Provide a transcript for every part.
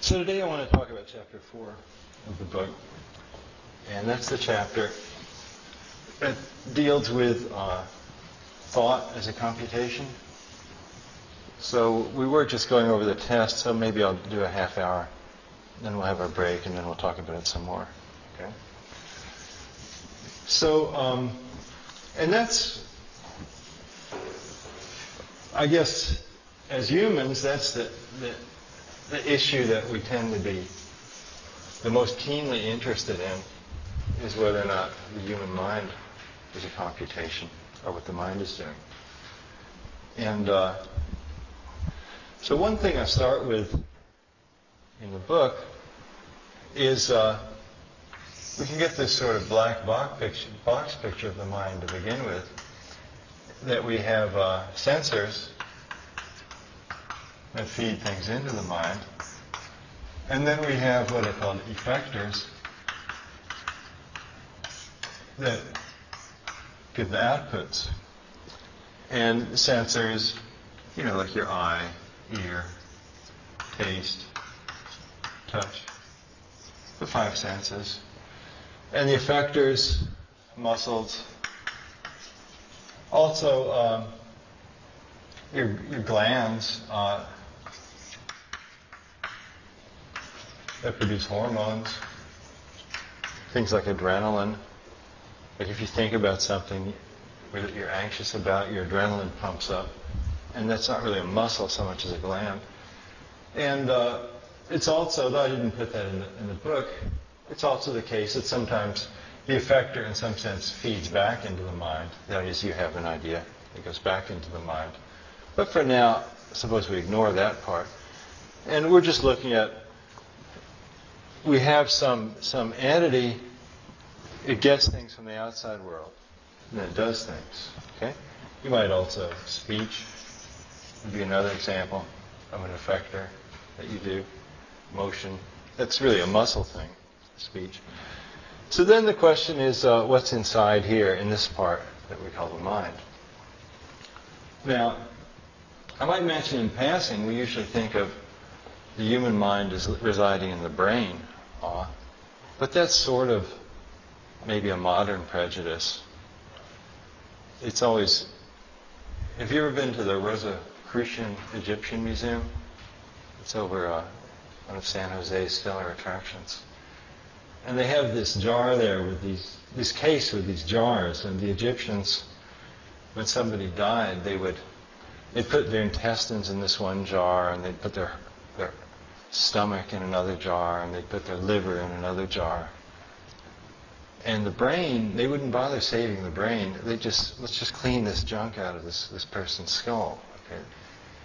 So today I want to talk about chapter four of the book, and that's the chapter that deals with uh, thought as a computation. So we were just going over the test, so maybe I'll do a half hour, then we'll have our break, and then we'll talk about it some more. Okay. So, um, and that's, I guess, as humans, that's the, the the issue that we tend to be the most keenly interested in is whether or not the human mind is a computation or what the mind is doing. And uh, so one thing I start with in the book is uh, we can get this sort of black box picture, box picture of the mind to begin with, that we have uh, sensors that feed things into the mind. And then we have what are called effectors that give the outputs. And sensors, you know, like your eye, ear, taste, touch, the five senses. And the effectors, muscles, also um, your, your glands, uh, that produce hormones, things like adrenaline. Like if you think about something that you're anxious about, your adrenaline pumps up. And that's not really a muscle so much as a gland. And uh, it's also, though I didn't put that in the, in the book, it's also the case that sometimes the effector, in some sense, feeds back into the mind. That is, you have an idea, it goes back into the mind. But for now, suppose we ignore that part. And we're just looking at we have some, some entity, it gets things from the outside world, and it does things. Okay? You might also, speech would be another example of an effector that you do. Motion. That's really a muscle thing, speech. So then the question is uh, what's inside here in this part that we call the mind? Now, I might mention in passing, we usually think of the human mind is residing in the brain. But that's sort of maybe a modern prejudice. It's always. Have you ever been to the Rosicrucian Egyptian Museum? It's over uh, one of San Jose's stellar attractions. And they have this jar there with these, this case with these jars. And the Egyptians, when somebody died, they would, they'd put their intestines in this one jar and they'd put their stomach in another jar and they'd put their liver in another jar. And the brain, they wouldn't bother saving the brain. They just, let's just clean this junk out of this, this person's skull. Okay?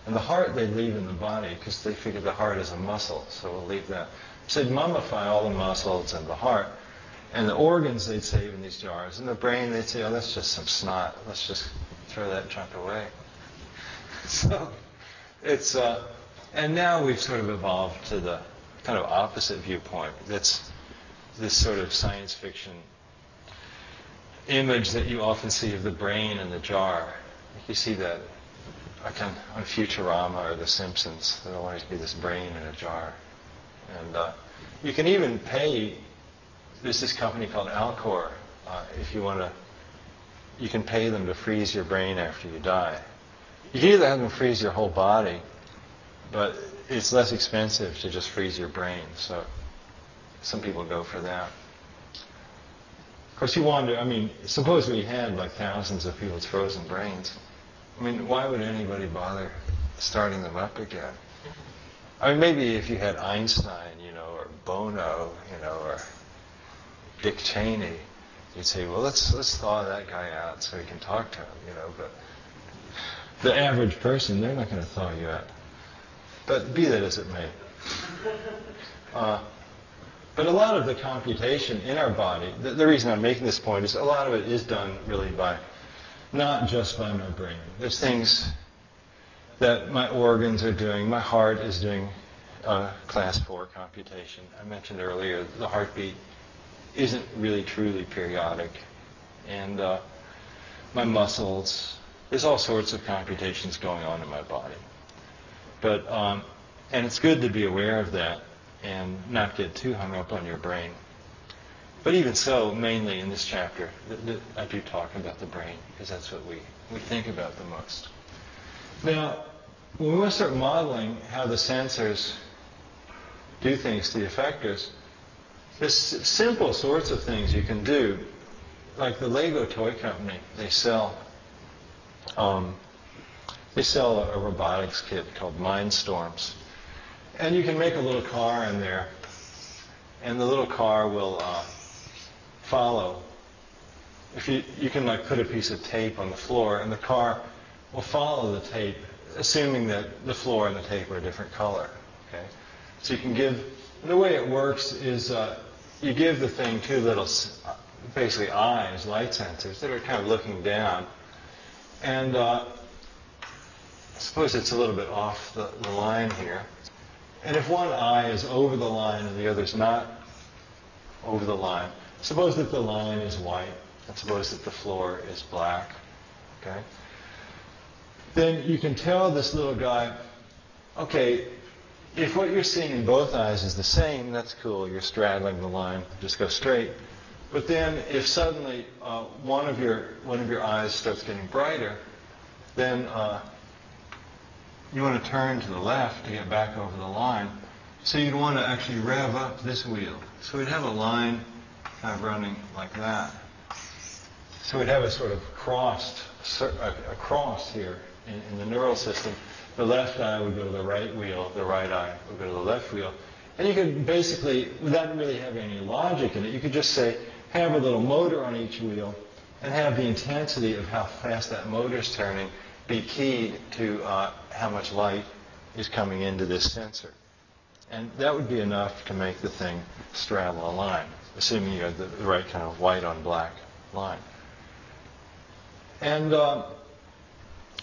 And the heart they'd leave in the body because they figured the heart is a muscle, so we'll leave that. So they'd mummify all the muscles and the heart. And the organs they'd save in these jars. And the brain they'd say, oh, that's just some snot. Let's just throw that junk away. So it's, uh, and now we've sort of evolved to the kind of opposite viewpoint. That's this sort of science fiction image that you often see of the brain in the jar. You see that like on, on Futurama or The Simpsons. There'll always be this brain in a jar. And uh, you can even pay, there's this company called Alcor. Uh, if you want to, you can pay them to freeze your brain after you die. You can either have them freeze your whole body, but it's less expensive to just freeze your brain. So some people go for that. Of course, you wonder, I mean, suppose we had like thousands of people's frozen brains. I mean, why would anybody bother starting them up again? I mean, maybe if you had Einstein, you know, or Bono, you know, or Dick Cheney, you'd say, well, let's let's thaw that guy out so we can talk to him, you know. But the average person, they're not going to thaw you out. But be that as it may. Uh, but a lot of the computation in our body, the, the, reason I'm making this point is a lot of it is done really by, not just by my brain. There's things that my organs are doing. My heart is doing uh, class four computation. I mentioned earlier the heartbeat isn't really truly periodic. And uh, my muscles, there's all sorts of computations going on in my body. But um, and it's good to be aware of that. and not get too hung up on your brain. But even so, mainly in this chapter, th- th- I do talk about the brain because that's what we, we think about the most. Now, when we want to start modeling how the sensors do things to the effectors, there's simple sorts of things you can do. Like the Lego toy company, they sell um, they sell a, robotics kit called Mindstorms, and you can make a little car in there, and the little car will uh, follow. If you you can like put a piece of tape on the floor, and the car will follow the tape, assuming that the floor and the tape are a different color. Okay, so you can give the way it works is uh, you give the thing two little, basically eyes, light sensors that are kind of looking down, and uh, suppose it's a little bit off the, the line here. And if one eye is over the line and the other is not over the line, suppose that the line is white, and suppose that the floor is black, okay? Then you can tell this little guy, okay, if what you're seeing in both eyes is the same, that's cool. You're straddling the line. Just go straight. But then, if suddenly uh, one of your one of your eyes starts getting brighter, then uh, you want to turn to the left to get back over the line. So you'd want to actually rev up this wheel. So we'd have a line kind of running like that. So we'd have a sort of crossed a cross here in, in the neural system the left eye would go to the right wheel, the right eye would go to the left wheel. And you could basically, without really having any logic in it, you could just say, have a little motor on each wheel and have the intensity of how fast that motor is turning be keyed to uh, how much light is coming into this sensor. And that would be enough to make the thing straddle a line, assuming you have the, right kind of white on black line. And uh,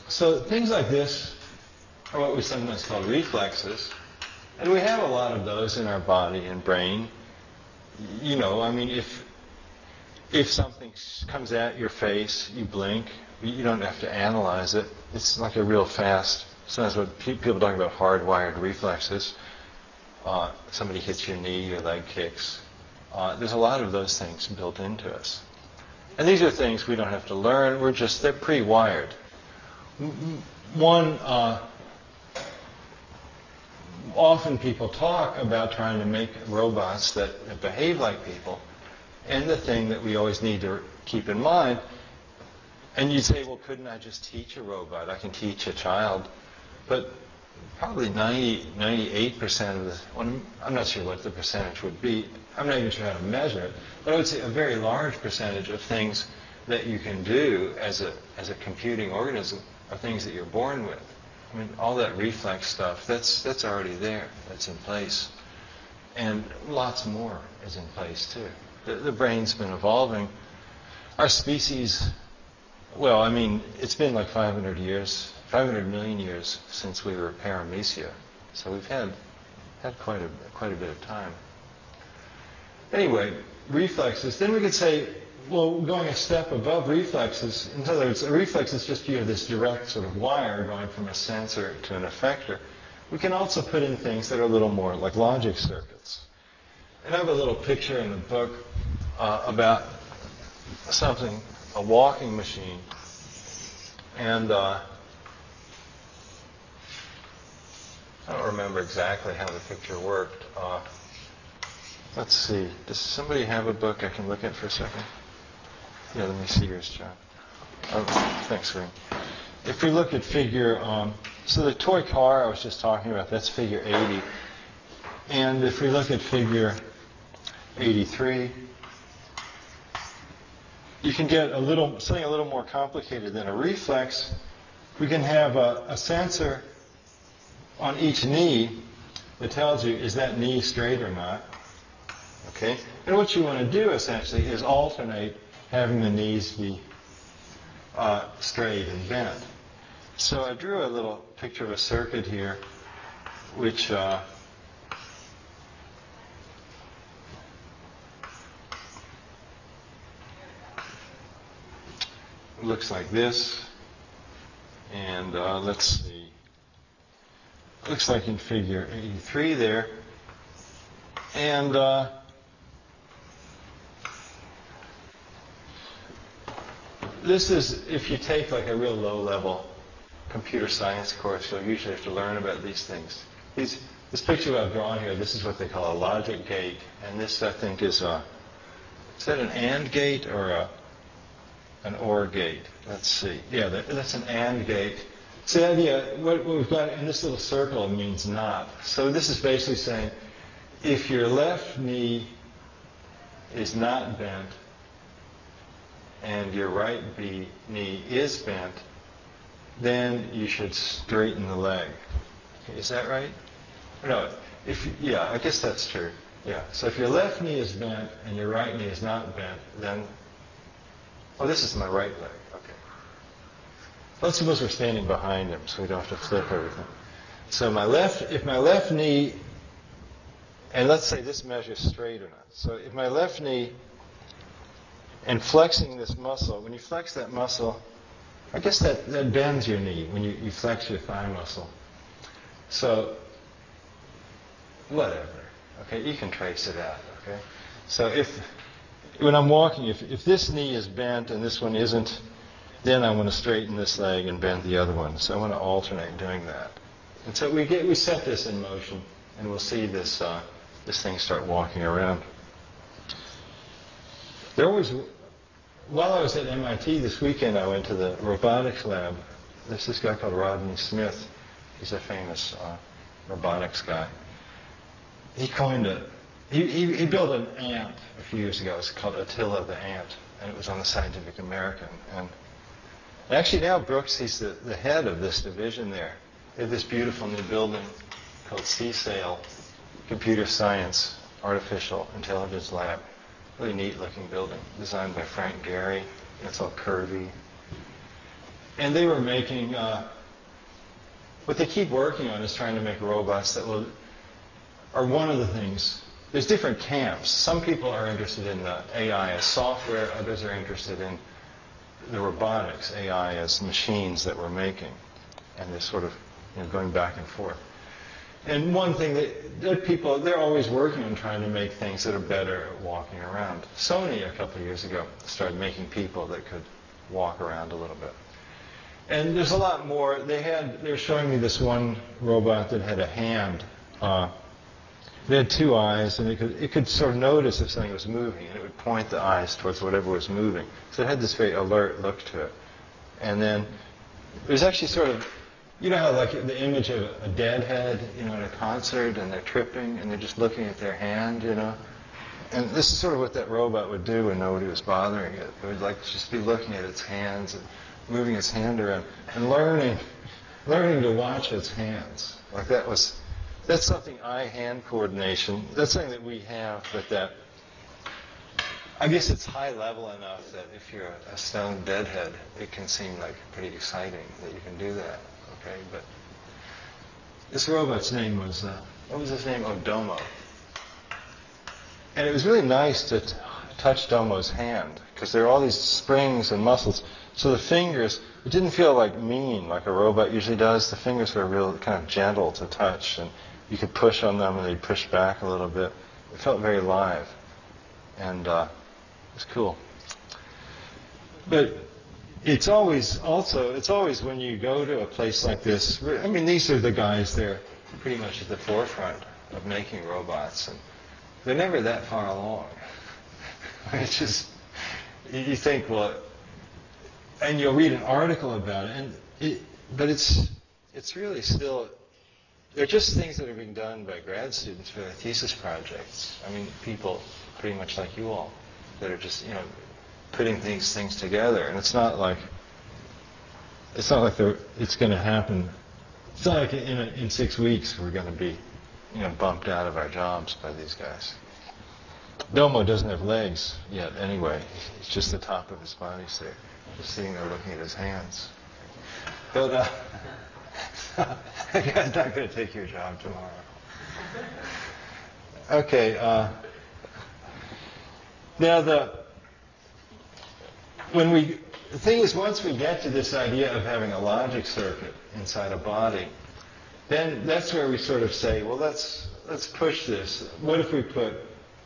so things like this are what we sometimes call reflexes. And we have a lot of those in our body and brain. You know, I mean, if if something comes at your face, you blink. You don't have to analyze it. It's like a real fast. Sometimes what people talk about hardwired reflexes. Uh, somebody hits your knee, your leg kicks. Uh, there's a lot of those things built into us. And these are things we don't have to learn. We're just, they're pre-wired. One uh, often people talk about trying to make robots that, behave like people. And the thing that we always need to keep in mind, and you'd say, well, couldn't I just teach a robot? I can teach a child. But probably 90, 98% of the, well, I'm not sure what the percentage would be. I'm not even sure how to measure it. But I would say a very large percentage of things that you can do as a, as a computing organism are things that you're born with. I mean, all that reflex stuff, that's, that's already there. That's in place. And lots more is in place, too. The, the brain's been evolving. Our species, well, I mean, it's been like 500 years, 500 million years since we were paramecia. So we've had, had quite, a, quite a bit of time. Anyway, reflexes. Then we could say well, going a step above reflexes, in other words, a reflex is just you have this direct sort of wire going from a sensor to an effector. We can also put in things that are a little more like logic circuits. And I have a little picture in the book uh, about something, a walking machine. And uh, I don't remember exactly how the picture worked. Uh, let's see. Does somebody have a book I can look at for a second? Yeah, let me see yours, John. Oh, thanks, Ring. If we look at figure, um, so the toy car I was just talking about, that's figure 80. And if we look at figure 83, you can get a little something a little more complicated than a reflex. We can have a, a sensor on each knee that tells you is that knee straight or not. Okay? And what you want to do essentially is alternate having the knees be uh, straight and bent. So I drew a little picture of a circuit here, which uh, looks like this. And uh, let's see. Looks like in figure 83 there, And uh, this is, if you take like a real low level computer science course, you'll usually have to learn about these things. These, this picture I've drawn here, this is what they call a logic gate. And this, I think, is a, is that an AND gate or a, an OR gate? Let's see. Yeah, that, that's an AND gate. So the idea, what we've got in this little circle means not. So this is basically saying, if your left knee is not bent and your right knee is bent, then you should straighten the leg. Is that right? No, if yeah, I guess that's true. Yeah. So if your left knee is bent and your right knee is not bent, then oh, this is my right leg. Let's suppose we're standing behind him, so we don't have to flip everything. So my left, if my left knee, and let's say this measures straight or not. So if my left knee and flexing this muscle, when you flex that muscle, I guess that, that bends your knee when you, you flex your thigh muscle. So, whatever. Okay, you can trace it out. Okay, so if when I'm walking, if, if this knee is bent and this one isn't, then I want to straighten this leg and bend the other one. So I want to alternate doing that. And so we get we set this in motion, and we'll see this uh, this thing start walking around. There always while I was at MIT this weekend, I went to the robotics lab. There's this guy called Rodney Smith. He's a famous uh, robotics guy. He coined it. He, he, he, built an ant a few years ago. It's called Attila the Ant, and it was on the Scientific American. And actually now Brooks, he's the, the head of this division there. They have this beautiful new building called CSAIL, Computer Science Artificial Intelligence Lab. Really neat looking building, designed by Frank Gehry. It's all curvy. And they were making, uh, what they keep working on is trying to make robots that will, are one of the things. There's different camps. Some people are interested in the AI as software, others are interested in the robotics, AI as machines that we're making. And they're sort of you know, going back and forth. And one thing that, that, people, they're always working on trying to make things that are better at walking around. Sony, a couple of years ago, started making people that could walk around a little bit. And there's a lot more. They had, they were showing me this one robot that had a hand. Uh, it had two eyes, and it could, it could sort of notice if something was moving, and it would point the eyes towards whatever was moving. So it had this very alert look to it. And then it was actually sort of you know how like the image of a deadhead, you know, at a concert and they're tripping and they're just looking at their hand, you know? And this is sort of what that robot would do when nobody was bothering it. It would like just be looking at its hands and moving its hand around and learning, learning to watch its hands. Like that was, that's something eye-hand coordination. That's something that we have, but that I guess it's high level enough that if you're a stone deadhead, it can seem like pretty exciting that you can do that. Okay, but this robot's name was, uh, what was his name? Oh, Domo. And it was really nice to t- touch Domo's hand because there are all these springs and muscles. So the fingers, it didn't feel like mean like a robot usually does. The fingers were real kind of gentle to touch, and you could push on them and they'd push back a little bit. It felt very live, and uh, cool. But it's always also it's always when you go to a place like this. I mean, these are the guys they're pretty much at the forefront of making robots, and they're never that far along. it's just you think, well, and you'll read an article about it, and it, but it's it's really still they're just things that are being done by grad students for their thesis projects. I mean, people pretty much like you all that are just you know putting these things together. And it's not like it's not like it's going to happen. It's not like in, a, in six weeks we're going to be, you know, bumped out of our jobs by these guys. Domo doesn't have legs yet anyway. It's just the top of his body there. Just sitting there looking at his hands. But uh, I'm not going to take your job tomorrow. Okay. Uh, now the when we, the thing is, once we get to this idea of having a logic circuit inside a body, then that's where we sort of say, well, let's let's push this. What if we put,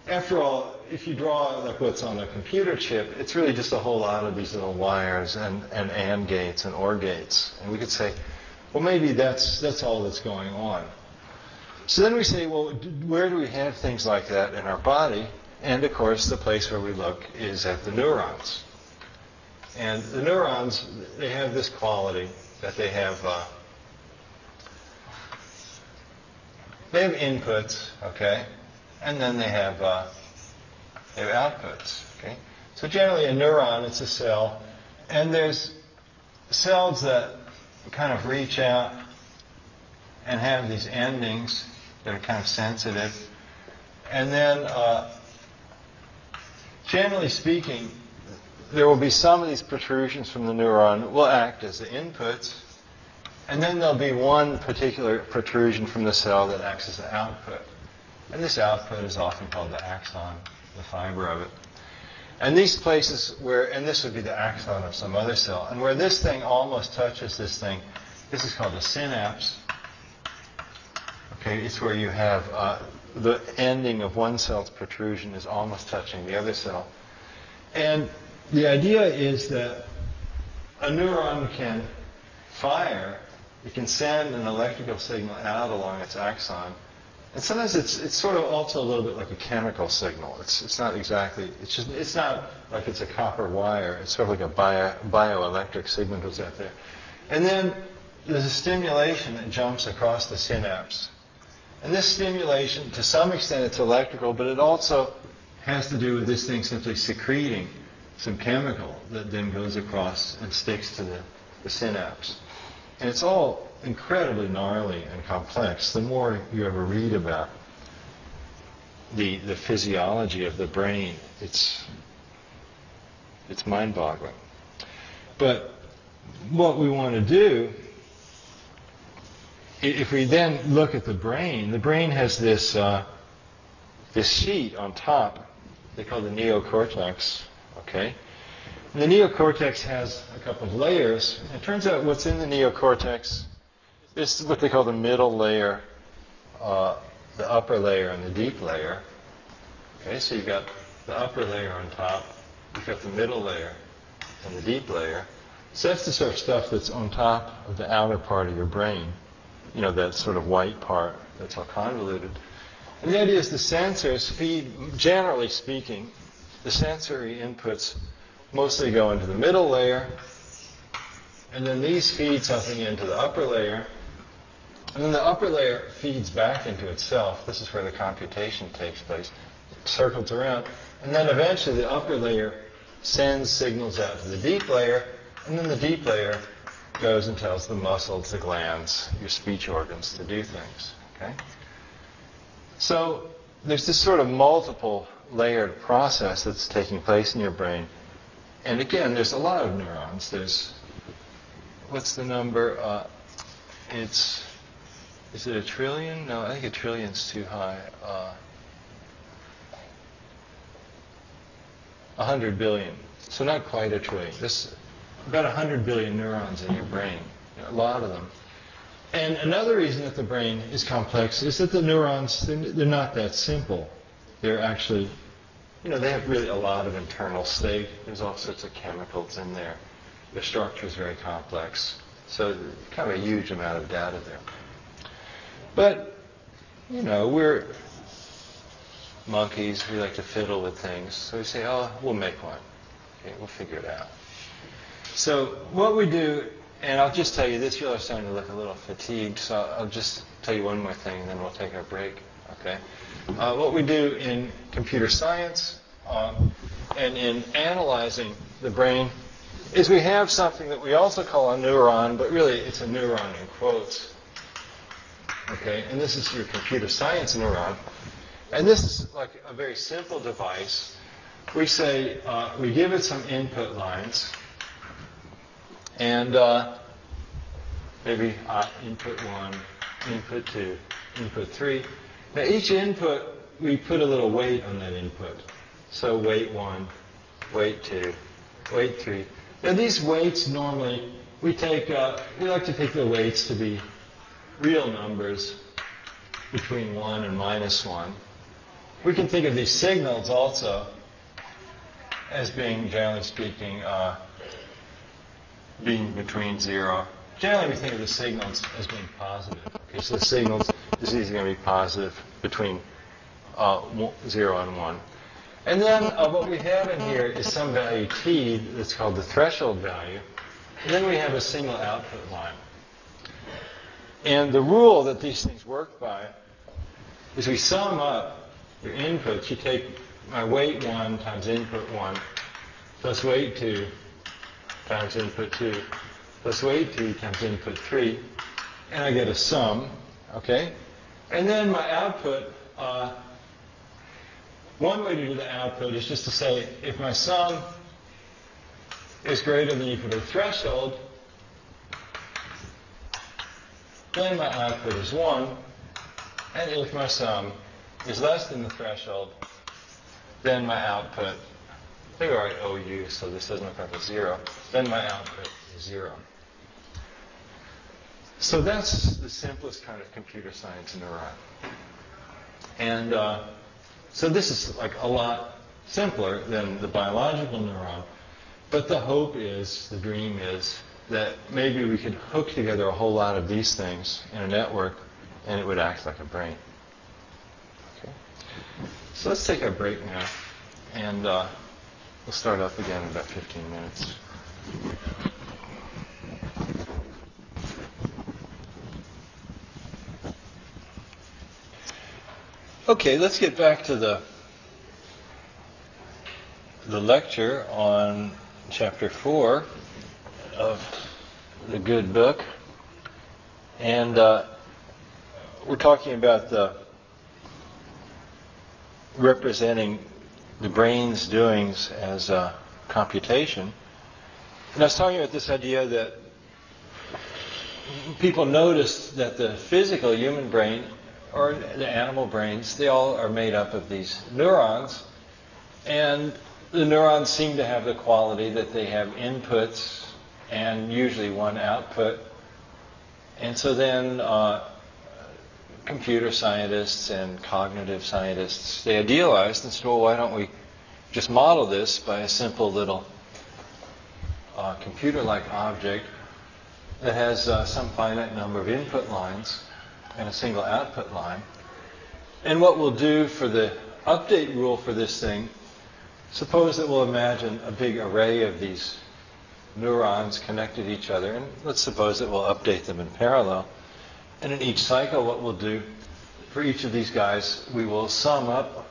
after all, if you draw like what's on a computer chip, it's really just a whole lot of these little wires and, and AND gates and OR gates. And we could say, well, maybe that's, that's all that's going on. So then we say, well, where do we have things like that in our body? And of course, the place where we look is at the neurons. And the neurons, they have this quality that they have uh, they have inputs, okay, and then they have uh, they have outputs, okay. So generally, a neuron it's a cell, and there's cells that kind of reach out and have these endings that are kind of sensitive, and then uh, generally speaking, there will be some of these protrusions from the neuron will act as the inputs, and then there'll be one particular protrusion from the cell that acts as the output. And this output is often called the axon, the fiber of it. And these places where, and this would be the axon of some other cell, and where this thing almost touches this thing, this is called the synapse. Okay, it's where you have uh, the ending of one cell's protrusion is almost touching the other cell. And the idea is that a neuron can fire it can send an electrical signal out along its axon. And sometimes it's, it's sort of also a little bit like a chemical signal. It's, it's not exactly, it's just, it's not like it's a copper wire. It's sort of like a bio, bioelectric signal goes out there. And then there's a stimulation that jumps across the synapse. And this stimulation, to some extent, it's electrical, but it also has to do with this thing simply secreting some chemical that then goes across and sticks to the, the synapse. And it's all incredibly gnarly and complex. The more you ever read about the, the physiology of the brain, it's, it's mind boggling. But what we want to do, if we then look at the brain, the brain has this, uh, this sheet on top, they call the neocortex, okay? And the neocortex has a couple of layers. It turns out what's in the neocortex is what they call the middle layer, uh, the upper layer, and the deep layer. Okay, so you've got the upper layer on top, you've got the middle layer, and the deep layer. So that's the sort of stuff that's on top of the outer part of your brain. You know, that sort of white part that's all convoluted. And the idea is the sensors feed, generally speaking, the sensory inputs mostly go into the middle layer, and then these feed something into the upper layer, and then the upper layer feeds back into itself. This is where the computation takes place. It circles around, and then eventually the upper layer sends signals out to the deep layer, and then the deep layer goes and tells the muscles, the glands, your speech organs to do things. Okay? So there's this sort of multiple layered process that's taking place in your brain and again, there's a lot of neurons. There's, what's the number? Uh, it's, is it a trillion? No, I think a trillion's too high. Uh, 100 billion. So not quite a trillion. This, about 100 billion neurons in your brain. a lot of them. And another reason that the brain is complex is that the neurons, they're, they're not that simple. They're actually you know, they have really a lot of internal state. There's all sorts of chemicals in there. The structure is very complex. So kind of a huge amount of data there. But, you know, we're monkeys. We like to fiddle with things. So we say, oh, we'll make one. Okay, we'll figure it out. So what we do, and I'll just tell you this, you're starting to look a little fatigued, so I'll just tell you one more thing, and then we'll take our break. Okay. Uh, what we do in computer science um, and in analyzing the brain is we have something that we also call a neuron, but really it's a neuron in quotes. Okay, and this is your computer science neuron. And this is like a very simple device. We say, uh, we give it some input lines, and uh, maybe uh, input one, input two, input three. Now each input, we put a little weight on that input. So weight one, weight two, weight three. Now these weights normally, we take, uh, we like to take the weights to be real numbers. between 1 and minus 1. We can think of these signals also as being, generally speaking, uh, being between 0. Generally, we think of the signals as being positive. Okay, so the signals, this is going to be positive between uh, 0 and 1. And then uh, what we have in here is some value t that's called the threshold value. And then we have a single output line. And the rule that these things work by is we sum up your inputs. You take my weight 1 times input 1 plus weight 2 times input 2 plus weight 2 times input 3. And I get a sum, okay? And then my output, uh, one way to do the output is just to say if my sum is greater than equal to the threshold, then my output is 1. And if my sum is less than the threshold, then my output, I write OU, so this doesn't look like a 0, then my output is 0. So that's the simplest kind of computer science neuron. And uh, so this is like a lot simpler than the biological neuron. But the hope is, the dream is, that maybe we could hook together a whole lot of these things in a network and it would act like a brain. Okay. So let's take a break now and uh, we'll start up again in about 15 minutes. Okay, let's get back to the the lecture on chapter 4 of the good book. And uh, we're talking about the representing the brain's doings as a computation. And I was talking about this idea that people notice that the physical human brain or the animal brains, they all are made up of these neurons. And the neurons seem to have the quality that they have inputs and usually one output. And so then uh, computer scientists and cognitive scientists, they idealized and said, well, why don't we just model this by a simple little uh, computer-like object that has uh, some finite number of input lines and a single output line. And what we'll do for the update rule for this thing, suppose that we'll imagine a big array of these neurons connected to each other, and let's suppose that we'll update them in parallel. And in each cycle, what we'll do for each of these guys, we will sum up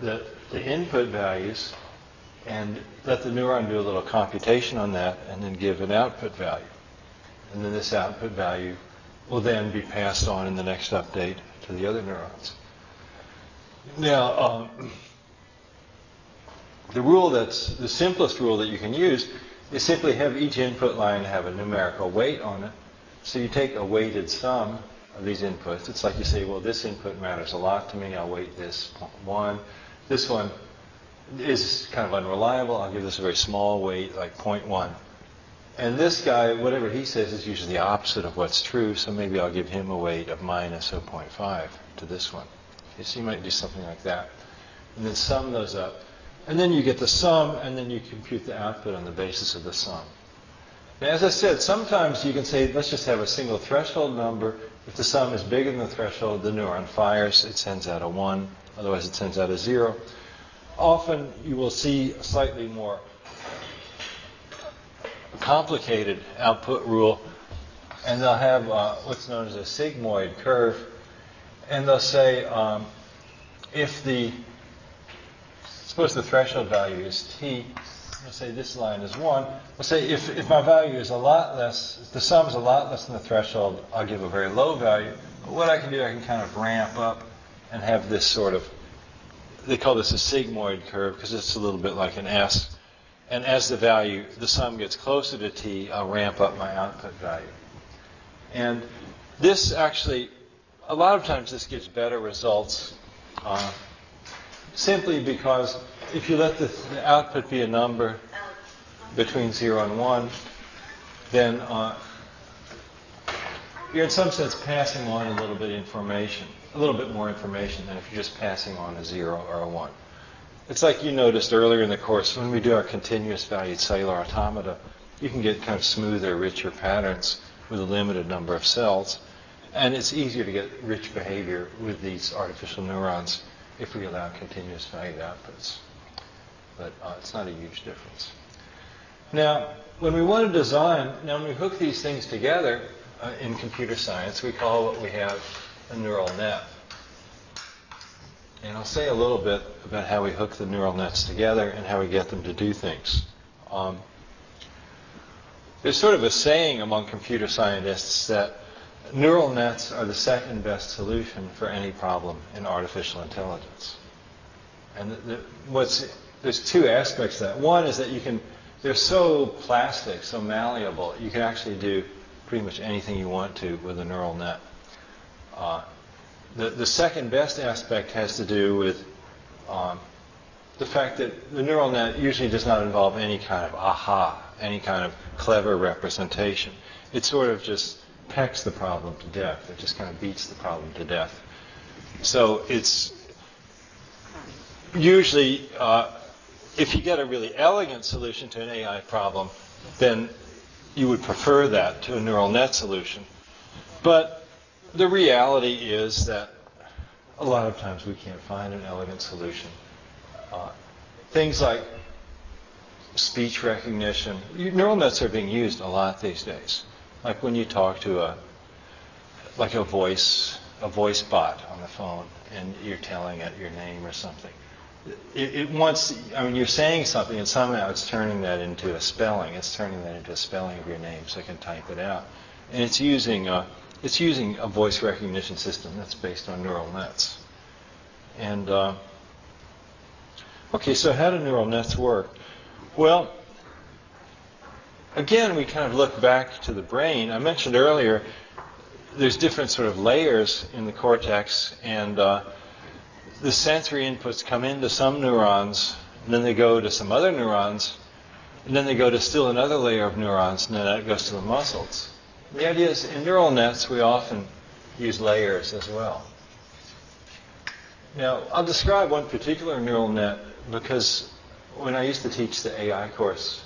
the, the input values and let the neuron do a little computation on that and then give an output value. And then this output value will then be passed on in the next update to the other neurons. Now, um, the rule that's the simplest rule that you can use is simply have each input line have a numerical weight on it. So you take a weighted sum of these inputs. It's like you say, well, this input matters a lot to me. I'll weight this one. This one is kind of unreliable. I'll give this a very small weight, like 0.1. And this guy, whatever he says is usually the opposite of what's true, so maybe I'll give him a weight of minus 0.5 to this one. So you might do something like that. And then sum those up. And then you get the sum, and then you compute the output on the basis of the sum. Now, as I said, sometimes you can say, let's just have a single threshold number. If the sum is bigger than the threshold, the neuron fires. It sends out a 1. Otherwise, it sends out a 0. Often, you will see a slightly more complicated output rule, and they'll have uh, what's known as a sigmoid curve, and they'll say um, if the suppose the threshold value is t, let's say this line is 1. Let's say if, if my value is a lot less, if the sum is a lot less than the threshold, I'll give a very low value. But what I can do, I can kind of ramp up and have this sort of, they call this a sigmoid curve because it's a little bit like an S. And as the value, the sum gets closer to t, I'll ramp up my output value. And this actually, a lot of times this gives better results uh, simply because if you let the, the, output be a number between 0 and 1, then uh, you're in some sense passing on a little bit of information, a little bit more information than if you're just passing on a zero or a one. It's like you noticed earlier in the course when we do our continuous valued cellular automata, you can get kind of smoother, richer patterns with a limited number of cells. And it's easier to get rich behavior with these artificial neurons if we allow continuous valued outputs. But uh, it's not a huge difference. Now, when we want to design, now when we hook these things together uh, in computer science, we call what we have a neural net. And I'll say a little bit about how we hook the neural nets together and how we get them to do things. Um, there's sort of a saying among computer scientists that neural nets are the second best solution for any problem in artificial intelligence. And the, the, what's, there's two aspects to that. One is that you can, they're so plastic, so malleable, you can actually do pretty much anything you want to with a neural net. Uh, the, the second best aspect has to do with um, the fact that the neural net usually does not involve any kind of aha, any kind of clever representation. It sort of just pecks the problem to death. It just kind of beats the problem to death. So it's usually, uh, if you get a really elegant solution to an AI problem, then you would prefer that to a neural net solution. But the reality is that a lot of times we can't find an elegant solution. Uh, things like speech recognition, neural nets are being used a lot these days. Like when you talk to a, like a voice, a voice bot on the phone, and you're telling it your name or something. It, it wants, I mean, you're saying something, and somehow it's turning that into a spelling. It's turning that into a spelling of your name, so it can type it out. And it's using a, it's using a voice recognition system that's based on neural nets. And uh, okay, so how do neural nets work? Well, again, we kind of look back to the brain. I mentioned earlier there's different sort of layers in the cortex, and uh, the sensory inputs come into some neurons, and then they go to some other neurons, and then they go to still another layer of neurons, and then that goes to the muscles. The idea is in neural nets, we often use layers as well. Now, I'll describe one particular neural net because when I used to teach the AI course,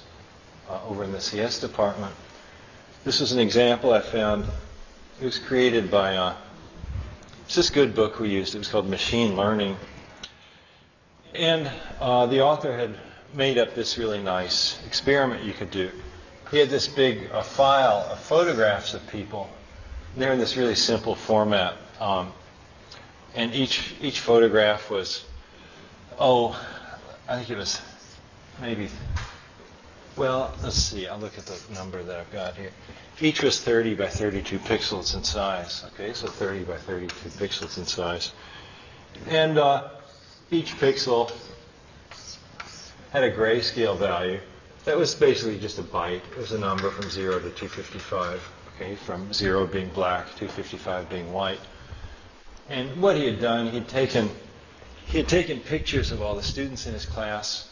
uh, over in the CS department. This is an example I found. It was created by uh, this good book we used. It was called Machine Learning. And uh, the author had made up this really nice experiment you could do. He had this big uh, file of photographs of people. They're in this really simple format. Um, and each, each photograph was, oh, I think it was maybe well, let's see. I'll look at the number that I've got here. Each was 30 by 32 pixels in size. Okay, so 30 by 32 pixels in size. And uh, each pixel had a grayscale value. That was basically just a byte. It was a number from 0 to 255. Okay, from 0 being black, 255 being white. And what he had done, he'd taken he had taken pictures of all the students in his class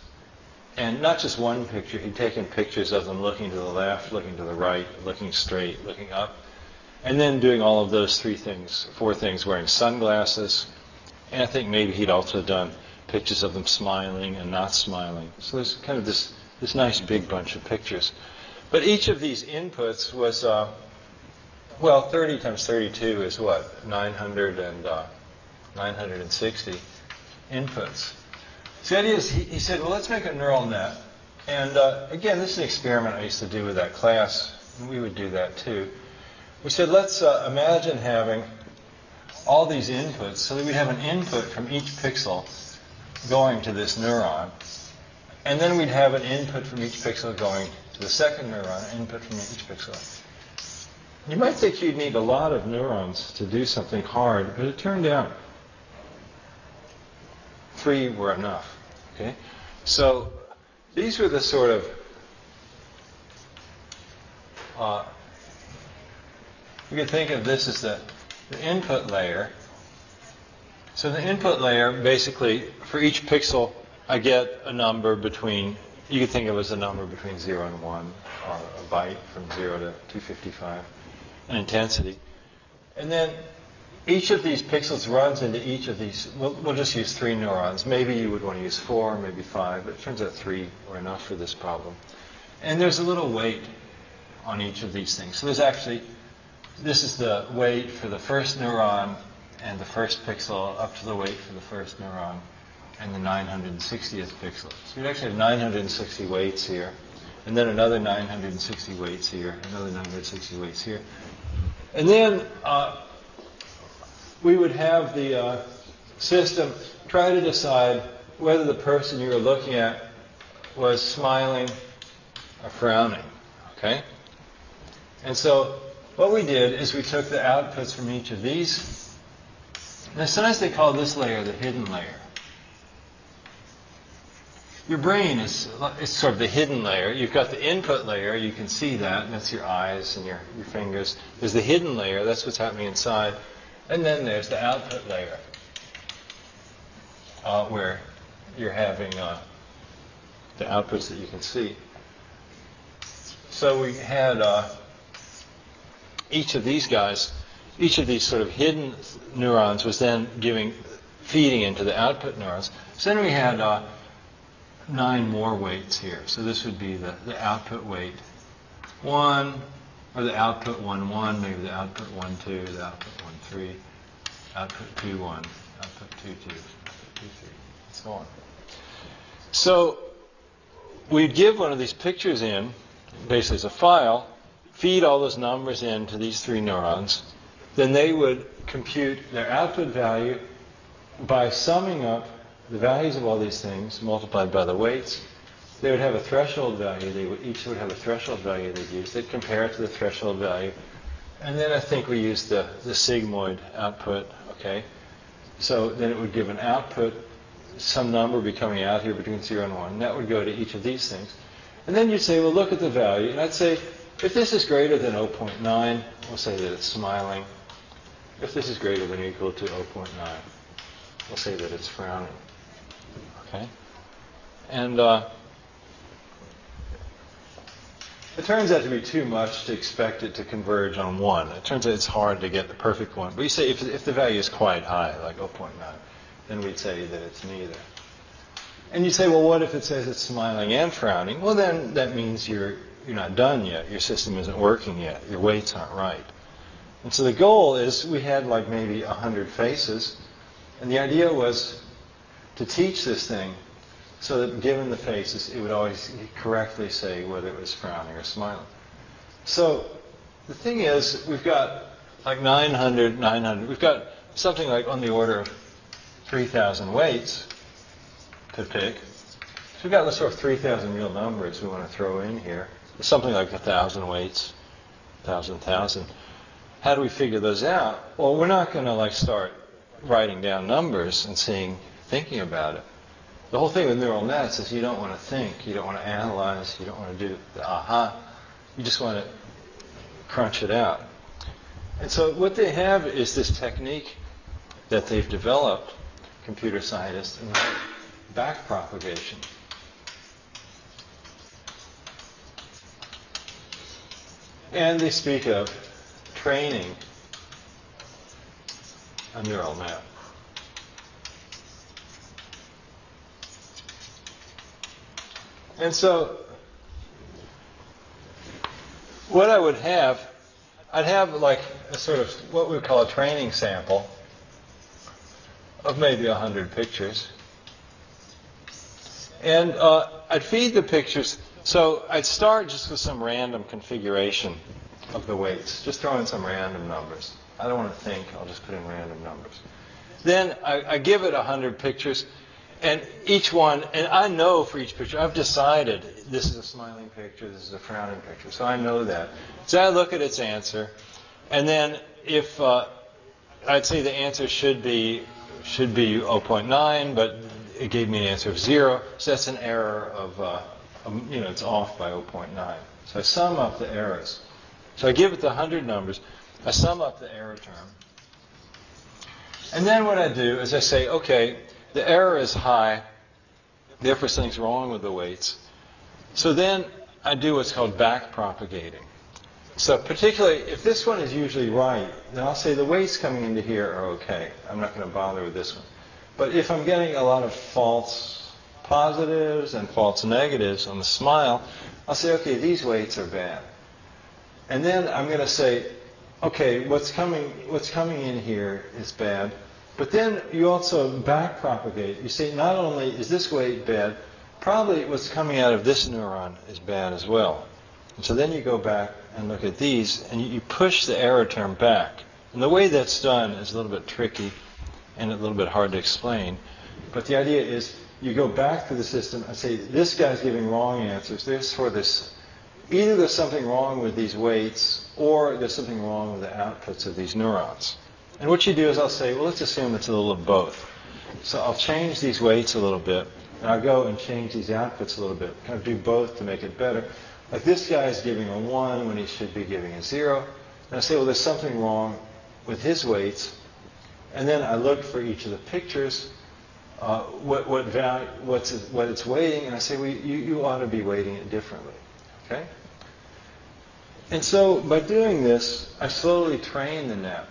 and not just one picture, he'd taken pictures of them looking to the left, looking to the right, looking straight, looking up, and then doing all of those three things, four things, wearing sunglasses. And I think maybe he'd also done pictures of them smiling and not smiling. So there's kind of this, this nice big bunch of pictures. But each of these inputs was, uh, well, 30 times 32 is what? 900 and, uh, 960 inputs. So he, he said, well, let's make a neural net. And uh, again, this is an experiment I used to do with that class. We would do that too. We said, let's uh, imagine having all these inputs so that we have an input from each pixel going to this neuron. And then we'd have an input from each pixel going to the second neuron, an input from each pixel. You might think you'd need a lot of neurons to do something hard, but it turned out three were enough. Okay? So these were the sort of uh, you could think of this as the, the input layer. So the input layer, basically, for each pixel, I get a number between, you could think of it as a number between 0 and 1, or a byte from 0 to 255, an intensity. And then each of these pixels runs into each of these. We'll, we'll, just use three neurons. Maybe you would want to use four, maybe five, but it turns out three are enough for this problem. And there's a little weight on each of these things. So there's actually, this is the weight for the first neuron and the first pixel up to the weight for the first neuron and the 960th pixel. So you actually have 960 weights here, and then another 960 weights here, another 960 weights here. And then uh, we would have the uh, system try to decide whether the person you were looking at was smiling or frowning. Okay? And so what we did is we took the outputs from each of these. Now sometimes they call this layer the hidden layer. Your brain is, sort of the hidden layer. You've got the input layer, you can see that, that's your eyes and your, your fingers. There's the hidden layer, that's what's happening inside. And then there's the output layer, uh, where you're having uh, the outputs that you can see. So we had uh, each of these guys, each of these sort of hidden neurons was then giving, feeding into the output neurons. So then we had uh, nine more weights here. So this would be the, the output weight one, or the output 1, 1, maybe the output 1, 2, the output 1, 3, output 2, 1, output 2, 2, output 2, 3, and so on. So we'd give one of these pictures in, basically as a file, feed all those numbers into these three neurons, then they would compute their output value by summing up the values of all these things multiplied by the weights they would have a threshold value. They would, each would have a threshold value they'd use. They'd compare it to the threshold value. And then I think we used the, the sigmoid output, okay? So then it would give an output, some number would be coming out here between 0 and 1. And that would go to each of these things. And then you'd say, well, look at the value. And I'd say, if this is greater than 0.9, we'll say that it's smiling. If this is greater than or equal to 0.9, we'll say that it's frowning. Okay? And uh, it turns out to be too much to expect it to converge on 1. It turns out it's hard to get the perfect one. But you say if, if the value is quite high, like 0.9, then we'd say that it's neither. And you say, well, what if it says it's smiling and frowning? Well, then that means you're, you're not done yet. Your system isn't working yet. Your weights aren't right. And so the goal is we had like maybe 100 faces. And the idea was to teach this thing so that given the faces, it would always correctly say whether it was frowning or smiling. So the thing is, we've got like 900, 900. We've got something like on the order of 3,000 weights to pick. So we've got the sort of 3,000 real numbers we want to throw in here. Something like 1,000 weights, 1,000, 1,000. How do we figure those out? Well, we're not going to like start writing down numbers and seeing, thinking about it. The whole thing with neural nets is you don't want to think, you don't want to analyze, you don't want to do the aha. You just want to crunch it out. And so what they have is this technique that they've developed, computer scientists, and back propagation. And they speak of training a neural net. And so, what I would have, I'd have like a sort of what we would call a training sample of maybe 100 pictures. And uh, I'd feed the pictures. So I'd start just with some random configuration of the weights, just throw in some random numbers. I don't want to think, I'll just put in random numbers. Then I, I give it 100 pictures, and each one, and I know for each picture, I've decided this is a smiling picture, this is a frowning picture, so I know that. So I look at its answer, and then if uh, I'd say the answer should be should be 0.9, but it gave me an answer of zero, so that's an error of uh, um, you know it's off by 0.9. So I sum up the errors. So I give it the 100 numbers. I sum up the error term. And then what I do is I say, okay, the error is high, therefore something's wrong with the weights. So then I do what's called back propagating. So particularly, if this one is usually right, then I'll say the weights coming into here are okay. I'm not going to bother with this one. But if I'm getting a lot of false positives and false negatives on the smile, I'll say, okay, these weights are bad. And then I'm going to say, okay, what's coming, what's coming in here is bad. But then you also back propagate. You say, not only is this weight bad, probably what's coming out of this neuron is bad as well. And so then you go back and look at these, and you, you push the error term back. And the way that's done is a little bit tricky and a little bit hard to explain. But the idea is you go back to the system and say, this guy's giving wrong answers. Therefore, this either there's something wrong with these weights or there's something wrong with the outputs of these neurons. And what you do is I'll say, well, let's assume it's a little of both. So I'll change these weights a little bit, and I'll go and change these outputs a little bit, kind of do both to make it better. Like this guy is giving a 1 when he should be giving a 0. And I say, well, there's something wrong with his weights. And then I look for each of the pictures, uh, what, what, value, what's it, what it's weighting, and I say, well, you, you ought to be weighting it differently. Okay? And so by doing this, I slowly train the net.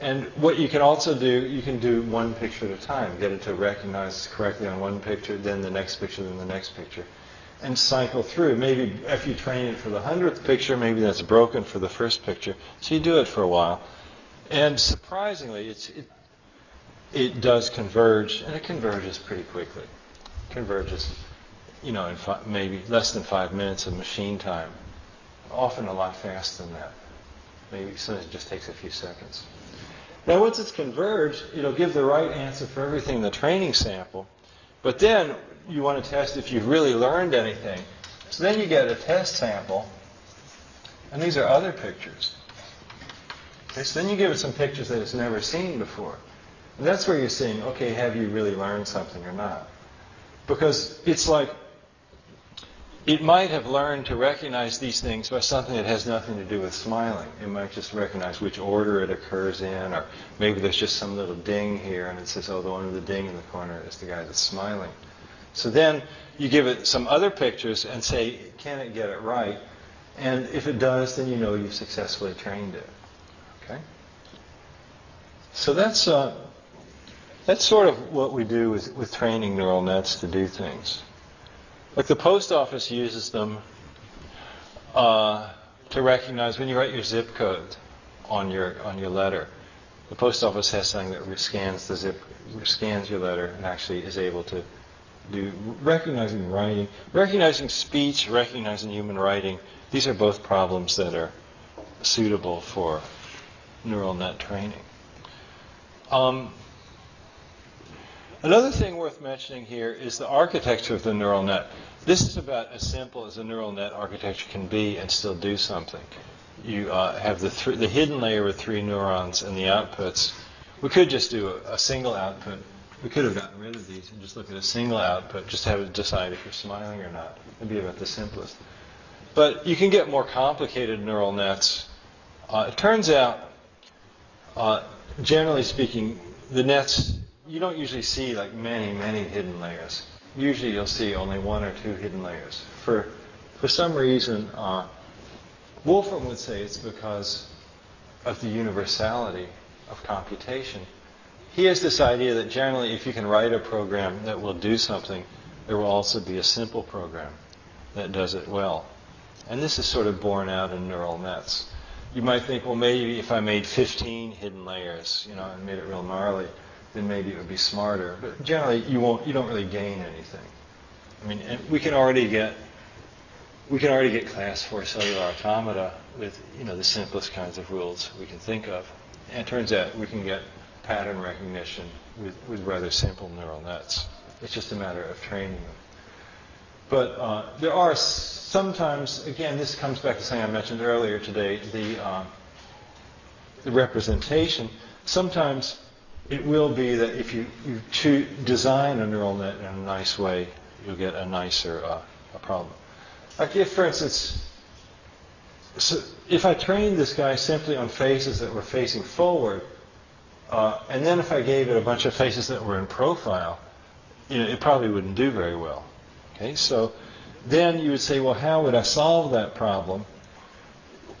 And what you can also do, you can do one picture at a time, get it to recognize correctly on one picture, then the next picture, then the next picture and cycle through. Maybe if you train it for the hundredth picture, maybe that's broken for the first picture. So you do it for a while. And surprisingly, it, it does converge, and it converges pretty quickly. Converges, you know, in five, maybe less than five minutes of machine time. Often a lot faster than that. Maybe sometimes it just takes a few seconds. Now, once it's converged, it'll give the right answer for everything in the training sample. But then you want to test if you've really learned anything. So then you get a test sample, and these are other pictures. Okay, so then you give it some pictures that it's never seen before. And that's where you're saying, okay, have you really learned something or not? Because it's like it might have learned to recognize these things by something that has nothing to do with smiling. It might just recognize which order it occurs in, or maybe there's just some little ding here, and it says, oh, the one with the ding in the corner is the guy that's smiling. So then you give it some other pictures and say, can it get it right? And if it does, then you know you've successfully trained it. Okay? So that's, uh, that's sort of what we do with, with training neural nets to do things. Like the post office uses them uh, to recognize when you write your zip code on your on your letter. The post office has something that scans the zip scans your letter and actually is able to do recognizing writing, recognizing speech, recognizing human writing. These are both problems that are suitable for neural net training. Um, another thing worth mentioning here is the architecture of the neural net. This is about as simple as a neural net architecture can be and still do something. You uh, have the, th- the hidden layer with three neurons and the outputs. We could just do a, a single output we could have gotten rid of these and just look at a single output, just have it decide if you're smiling or not. It'd be about the simplest. But you can get more complicated neural nets. Uh, it turns out, uh, generally speaking, the nets, you don't usually see like many, many hidden layers. Usually you'll see only one or two hidden layers. For, for some reason, uh, Wolfram would say it's because of the universality of computation he has this idea that generally, if you can write a program that will do something, there will also be a simple program that does it well. And this is sort of borne out in neural nets. You might think, well, maybe if I made 15 hidden layers, you know, and made it real gnarly, then maybe it would be smarter. But generally, you won't, you don't really gain anything. I mean, we can already get, we can already get class four cellular automata with, you know, the simplest kinds of rules we can think of. And it turns out we can get pattern recognition with, with rather simple neural nets. It's just a matter of training them. But uh, there are sometimes, again, this comes back to something I mentioned earlier today, the, uh, the representation. Sometimes it will be that if you, you design a neural net in a nice way, you'll get a nicer uh, a problem. Like if, for instance, so if I trained this guy simply on faces that were facing forward, uh, and then if I gave it a bunch of faces that were in profile, you know, it probably wouldn't do very well. Okay, so then you would say, well, how would I solve that problem?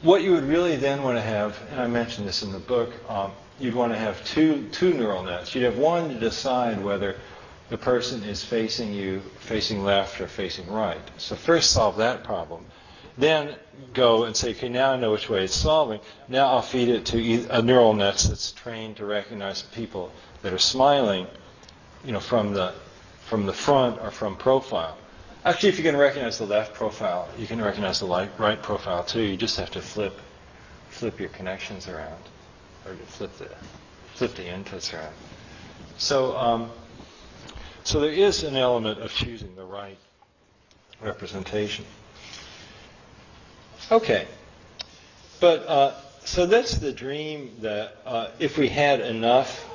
what you would really then want to have, and I mentioned this in the book, um, you'd want to have two, two neural nets. You'd have one to decide whether the person is facing you, facing left or facing right. So first solve that problem. Then go and say, okay, now I know which way it's solving. Now I'll feed it to a neural net that's trained to recognize people that are smiling, you know, from the from the front or from profile. Actually, if you can recognize the left profile, you can recognize the right profile too. You just have to flip flip your connections around, or flip the flip the inputs around. So, um, so there is an element of choosing the right representation. Okay, but uh, so that's the dream that uh, if we had enough,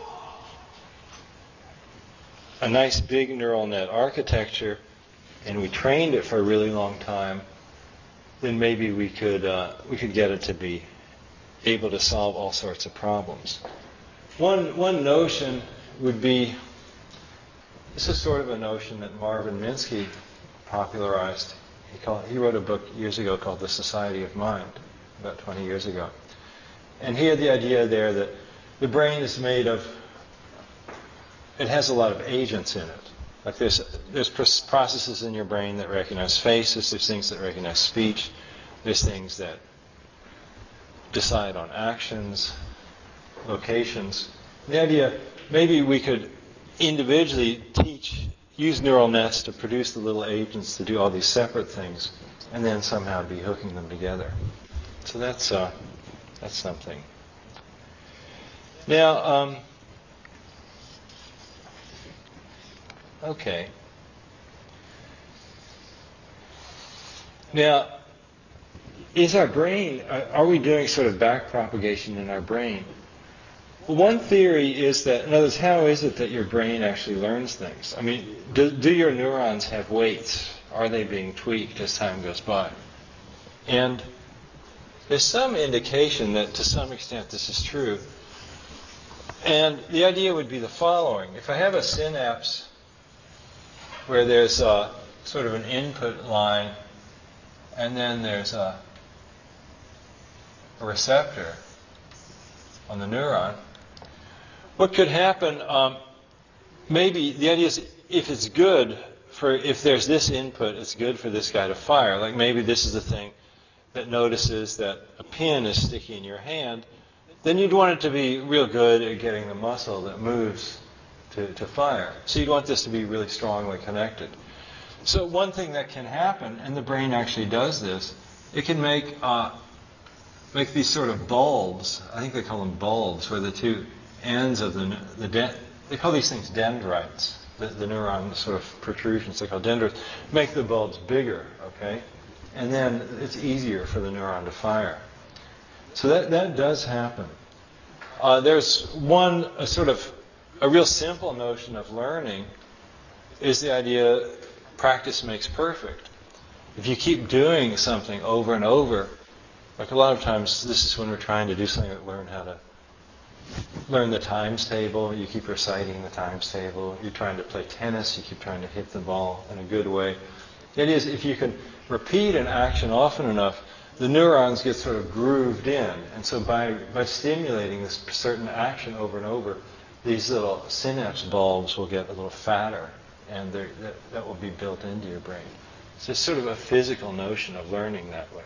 a nice big neural net architecture and we trained it for a really long time, then maybe we could uh, we could get it to be able to solve all sorts of problems. One one notion would be this is sort of a notion that Marvin Minsky popularized. He, called, he wrote a book years ago called The Society of Mind, about 20 years ago. And he had the idea there that the brain is made of, it has a lot of agents in it. Like there's, there's processes in your brain that recognize faces, there's things that recognize speech, there's things that decide on actions, locations. The idea, maybe we could individually teach, use neural nets to produce the little agents to do all these separate things, and then somehow be hooking them together. So that's, uh, that's something. Now, um, Okay. Now, is our brain, uh, are we doing sort of back propagation in our brain? One theory is that, in other words, how is it that your brain actually learns things? I mean, do, do your neurons have weights? Are they being tweaked as time goes by? And there's some indication that to some extent this is true. And the idea would be the following. If I have a synapse where there's a, sort of an input line and then there's a, a receptor on the neuron. What could happen, um, maybe the idea is if it's good for, if there's this input, it's good for this guy to fire. Like maybe this is the thing that notices that a pin is sticky in your hand, then you'd want it to be real good at getting the muscle that moves to, to fire. So you'd want this to be really strongly connected. So one thing that can happen, and the brain actually does this, it can make uh, make these sort of bulbs. I think they call them bulbs, where the two ends of the the de- they call these things dendrites. The, the neuron sort of protrusions they call dendrites make the bulbs bigger. Okay, and then it's easier for the neuron to fire. So that that does happen. Uh, there's one a sort of a real simple notion of learning is the idea practice makes perfect. If you keep doing something over and over, like a lot of times this is when we're trying to do something like learn how to learn the times table, you keep reciting the times table. You're trying to play tennis, you keep trying to hit the ball in a good way. It is if you can repeat an action often enough, the neurons get sort of grooved in. And so by, by stimulating this certain action over and over, these little synapse bulbs will get a little fatter, and that, that will be built into your brain. So it's sort of a physical notion of learning that way.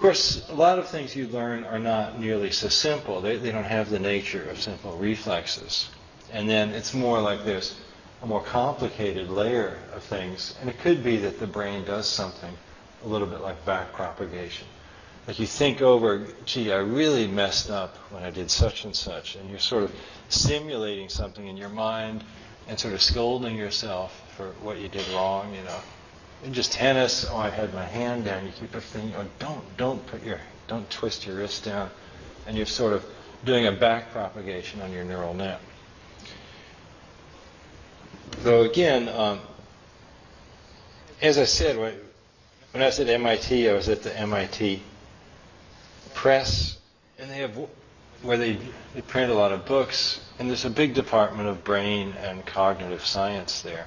Of course, a lot of things you learn are not nearly so simple. They, they don't have the nature of simple reflexes. And then it's more like there's a more complicated layer of things. And it could be that the brain does something a little bit like back propagation. Like you think over, gee, I really messed up when I did such and such, and you're sort of simulating something in your mind and sort of scolding yourself for what you did wrong, you know. And just tennis, oh, I had my hand down. You keep thinking, oh, don't, don't put your, don't twist your wrist down, and you're sort of doing a back propagation on your neural net. Though again, um, as I said, when I was at MIT, I was at the MIT press, and they have where they, they print a lot of books, and there's a big department of brain and cognitive science there.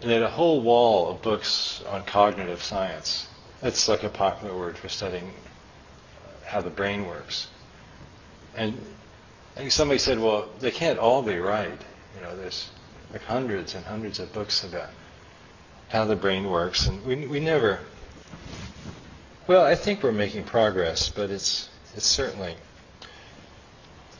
And they had a whole wall of books on cognitive science. That's like a popular word for studying how the brain works. And I think somebody said, well, they can't all be right. You know, there's like hundreds and hundreds of books about how the brain works, and we, we never. Well, I think we're making progress, but it's it's certainly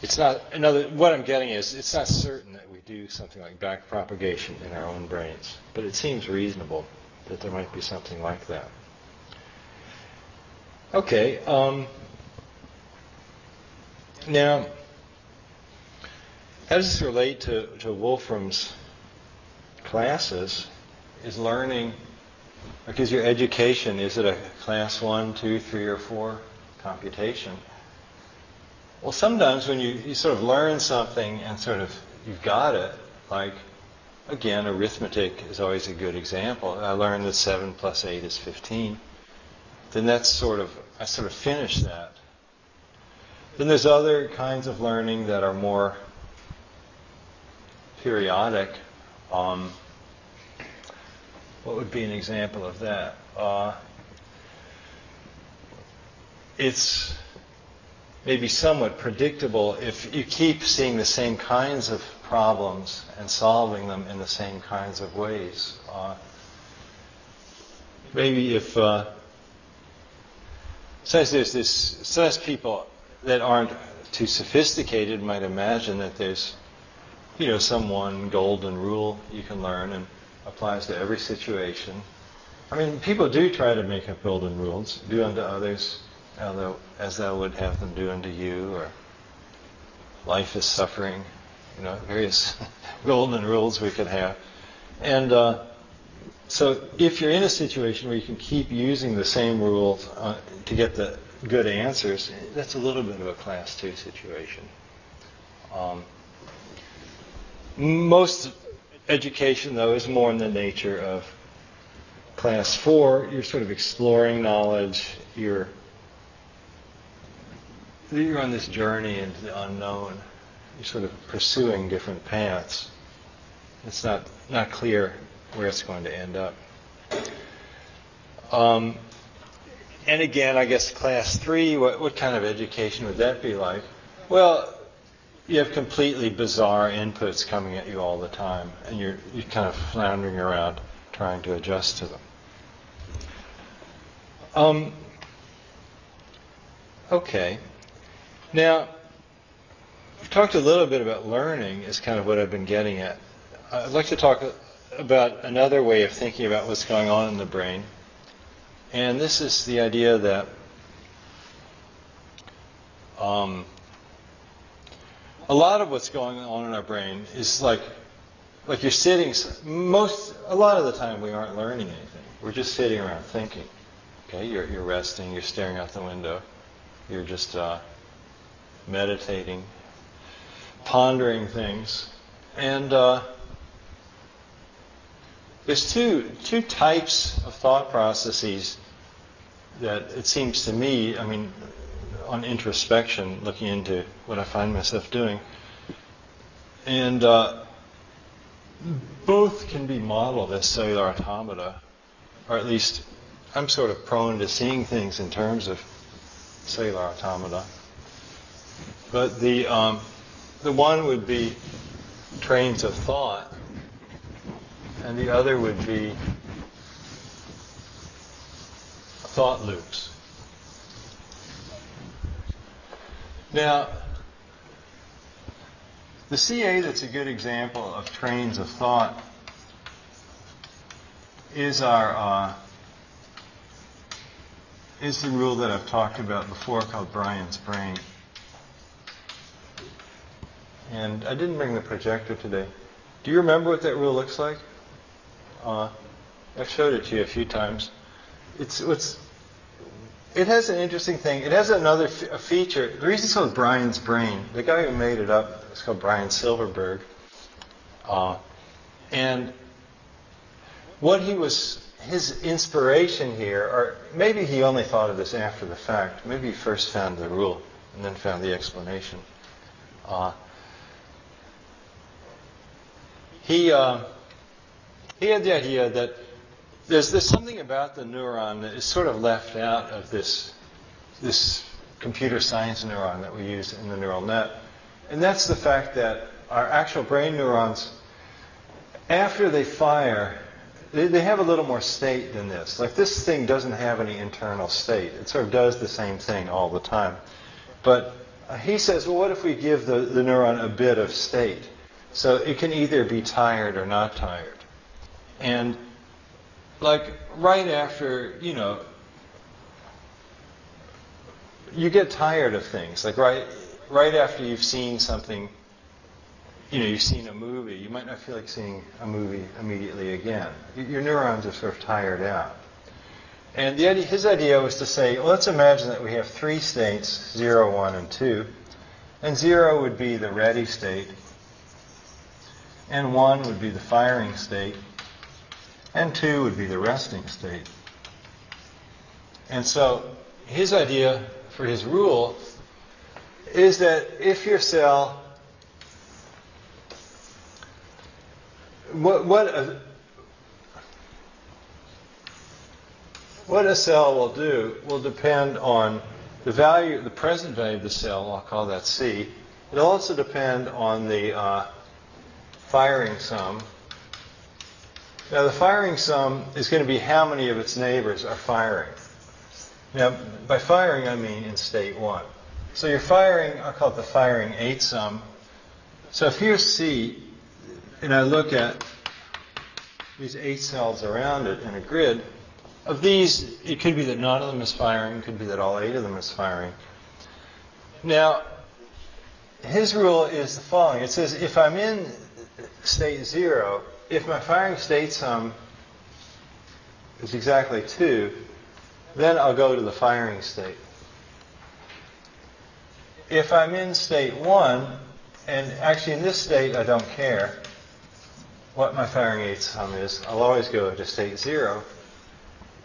it's not another. What I'm getting is it's not certain that we do something like back propagation in our own brains, but it seems reasonable that there might be something like that. Okay. Um, now, how does this relate to, to Wolfram's classes? Is learning, because your education, is it a class one, two, three, or four computation? Well, sometimes when you, you sort of learn something and sort of you've got it, like, again, arithmetic is always a good example. I learned that 7 plus 8 is 15. Then that's sort of, I sort of finish that. Then there's other kinds of learning that are more periodic. Um, what would be an example of that? Uh, it's maybe somewhat predictable if you keep seeing the same kinds of problems and solving them in the same kinds of ways. Uh, maybe if uh, there's this, since people that aren't too sophisticated might imagine that there's, you know, some one golden rule you can learn and applies to every situation. I mean, people do try to make up golden rules, do unto others as thou would have them do unto you, or life is suffering, you know, various golden rules we could have. And uh, so if you're in a situation where you can keep using the same rules uh, to get the good answers, that's a little bit of a class two situation. Um, most education, though, is more in the nature of class four. You're sort of exploring knowledge. You're you're on this journey into the unknown. You're sort of pursuing different paths. It's not not clear where it's going to end up. Um, and again, I guess class three, what, what kind of education would that be like? Well, you have completely bizarre inputs coming at you all the time, and you're, you're kind of floundering around trying to adjust to them. Um, okay. Now, we've talked a little bit about learning, is kind of what I've been getting at. I'd like to talk about another way of thinking about what's going on in the brain. And this is the idea that um, a lot of what's going on in our brain is like like you're sitting most a lot of the time we aren't learning anything we're just sitting around thinking okay you're, you're resting you're staring out the window you're just uh, meditating pondering things and uh, there's two two types of thought processes that it seems to me, I mean, on introspection, looking into what I find myself doing, and uh, both can be modeled as cellular automata, or at least I'm sort of prone to seeing things in terms of cellular automata. But the um, the one would be trains of thought, and the other would be thought loops. Now, the CA that's a good example of trains of thought is our uh, is the rule that I've talked about before called Brian's brain. And I didn't bring the projector today. Do you remember what that rule looks like? Uh, I've showed it to you a few times it's it's it has an interesting thing. It has another feature. The reason it's called Brian's brain, the guy who made it up is called Brian Silverberg, uh, and what he was his inspiration here, or maybe he only thought of this after the fact. Maybe he first found the rule and then found the explanation. Uh, he uh, he had the idea that there's, there's something about the neuron that is sort of left out of this, this computer science neuron that we use in the neural net. And that's the fact that our actual brain neurons, after they fire, they, they have a little more state than this. Like this thing doesn't have any internal state. It sort of does the same thing all the time. But uh, he says, well, what if we give the, the neuron a bit of state? So it can either be tired or not tired. And like right after, you know, you get tired of things. Like right right after you've seen something, you know, you've seen a movie, you might not feel like seeing a movie immediately again. Your neurons are sort of tired out. And the idea, his idea was to say, well, let's imagine that we have three states, 0, 1, and 2. And 0 would be the ready state, and 1 would be the firing state, and 2 would be the resting state. And so his idea for his rule is that if your cell, what, what, a, what a cell will do will depend on the value, the present value of the cell, I'll call that C. It'll also depend on the uh, firing sum. Now, the firing sum is going to be how many of its neighbors are firing. Now, by firing, I mean in state one. So you're firing, I'll call it the firing eight sum. So if here's C, and I look at these eight cells around it in a grid, of these, it could be that none of them is firing, it could be that all eight of them is firing. Now, his rule is the following. It says if I'm in state zero, if my firing state sum is exactly two, then I'll go to the firing state. If I'm in state one, and actually in this state I don't care what my firing eight sum is, I'll always go to state zero.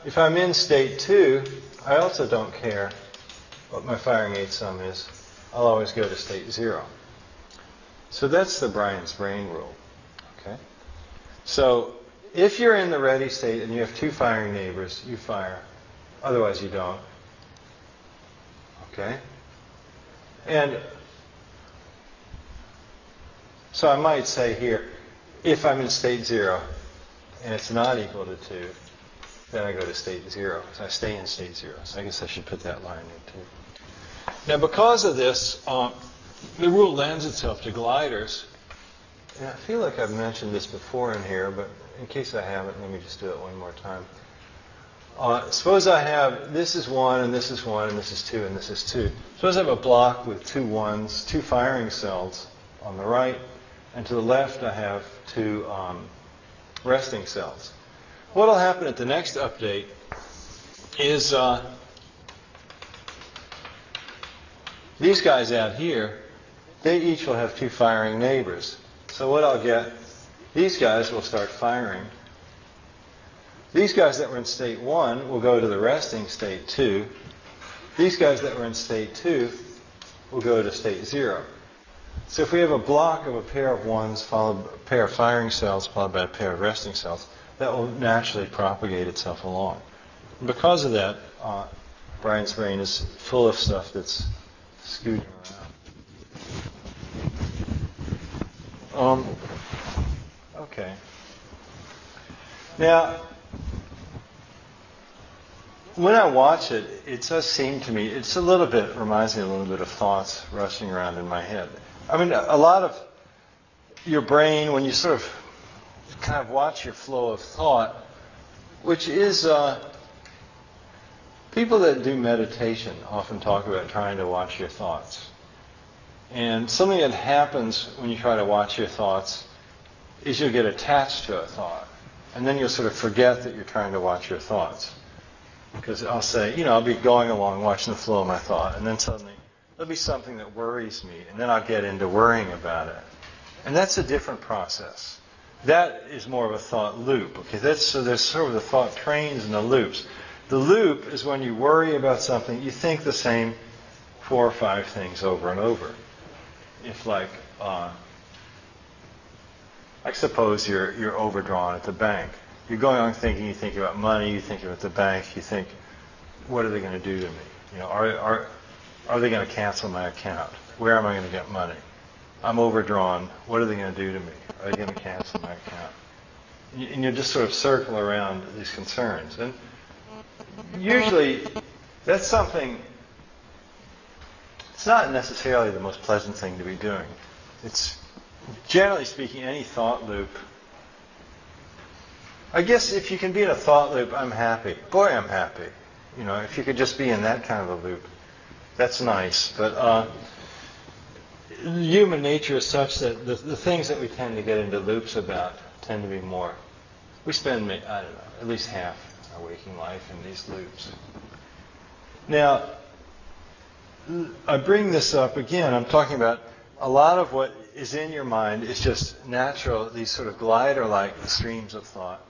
If I'm in state two, I also don't care what my firing eight sum is. I'll always go to state zero. So that's the Brian's brain rule. Okay? So if you're in the ready state and you have two firing neighbors, you fire. Otherwise you don't. Okay? And so I might say here, if I'm in state zero and it's not equal to 2, then I go to state 0. So I stay in state 0. So I guess I should put that line in too. Now because of this, uh, the rule lends itself to gliders. And I feel like I've mentioned this before in here, but in case I haven't, let me just do it one more time. Uh, suppose I have, this is 1, and this is 1, and this is 2, and this is 2. Suppose I have a block with two ones, two firing cells on the right, and to the left I have two um, resting cells. What will happen at the next update is uh, these guys out here, they each will have two firing neighbors. So what I'll get, these guys will start firing these guys that were in state 1 will go to the resting state 2. These guys that were in state 2 will go to state 0. So if we have a block of a pair of ones followed by a pair of firing cells followed by a pair of resting cells, that will naturally propagate itself along. Because of that, uh, Brian's brain is full of stuff that's scooting around. Um, okay. Now, when I watch it, it does seem to me, it's a little bit, reminds me a little bit of thoughts rushing around in my head. I mean, a lot of your brain, when you sort of kind of watch your flow of thought, which is, uh, people that do meditation often talk about trying to watch your thoughts. And something that happens when you try to watch your thoughts is you'll get attached to a thought. And then you'll sort of forget that you're trying to watch your thoughts. Because I'll say, you know, I'll be going along watching the flow of my thought, and then suddenly there'll be something that worries me, and then I'll get into worrying about it. And that's a different process. That is more of a thought loop. Okay, that's so there's sort of the thought trains and the loops. The loop is when you worry about something, you think the same four or five things over and over. If like, uh, suppose you're you're overdrawn at the bank you're going on thinking, you think about money, you think about the bank, you think, what are they going to do to me? You know, are, are, Are they going to cancel my account? Where am I going to get money? I'm overdrawn. What are they going to do to me? Are they going to cancel my account? And you just sort of circle around these concerns. And usually that's something, it's not necessarily the most pleasant thing to be doing. It's, generally speaking, any thought loop. I guess if you can be in a thought loop, I'm happy. Boy, I'm happy. You know, if you could just be in that kind of a loop, that's nice. But uh, human nature is such that the, the things that we tend to get into loops about tend to be more. We spend, I don't know, at least half our waking life in these loops. Now, I bring this up again. I'm talking about a lot of what is in your mind is just natural, these sort of glider like streams of thought.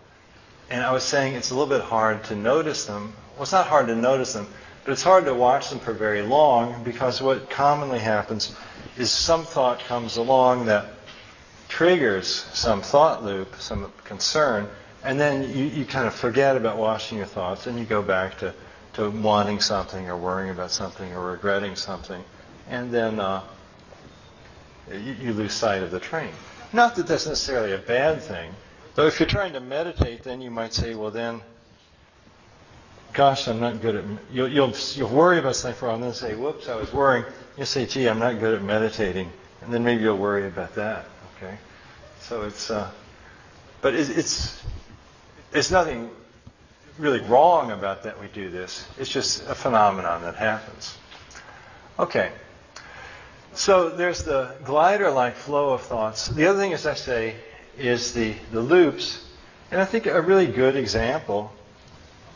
And I was saying it's a little bit hard to notice them. Well, it's not hard to notice them, but it's hard to watch them for very long because what commonly happens is some thought comes along that triggers some thought loop, some concern, and then you, you kind of forget about watching your thoughts and you go back to, to wanting something or worrying about something or regretting something. And then uh, you, you lose sight of the train. Not that that's necessarily a bad thing, though if you're trying to meditate, then you might say, well, then, gosh, I'm not good at. You'll, you'll, you'll worry about something for a while, and then say, whoops, I was worrying. You'll say, gee, I'm not good at meditating, and then maybe you'll worry about that. Okay, so it's, uh, but it's, it's nothing really wrong about that we do this. It's just a phenomenon that happens. Okay. So there's the glider-like flow of thoughts. The other thing, as I say, is the, the loops. And I think a really good example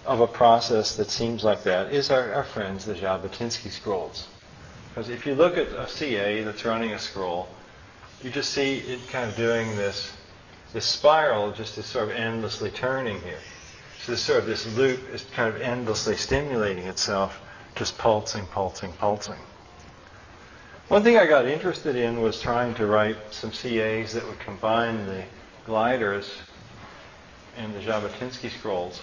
of a process that seems like that is our, our friends, the Zhabotinsky scrolls. Because if you look at a CA that's running a scroll, you just see it kind of doing this this spiral just is sort of endlessly turning here. This sort of this loop is kind of endlessly stimulating itself, just pulsing, pulsing, pulsing. One thing I got interested in was trying to write some CAs that would combine the gliders and the Zhabotinsky scrolls.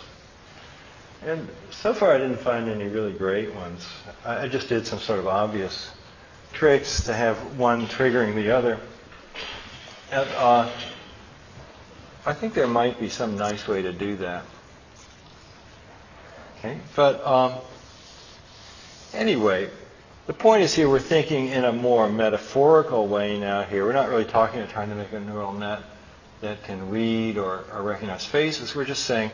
And so far I didn't find any really great ones. I just did some sort of obvious tricks to have one triggering the other. And, uh, I think there might be some nice way to do that. Okay, but um, anyway, the point is here we're thinking in a more metaphorical way now here. We're not really talking about trying to make a neural net that can read or, or recognize faces. We're just saying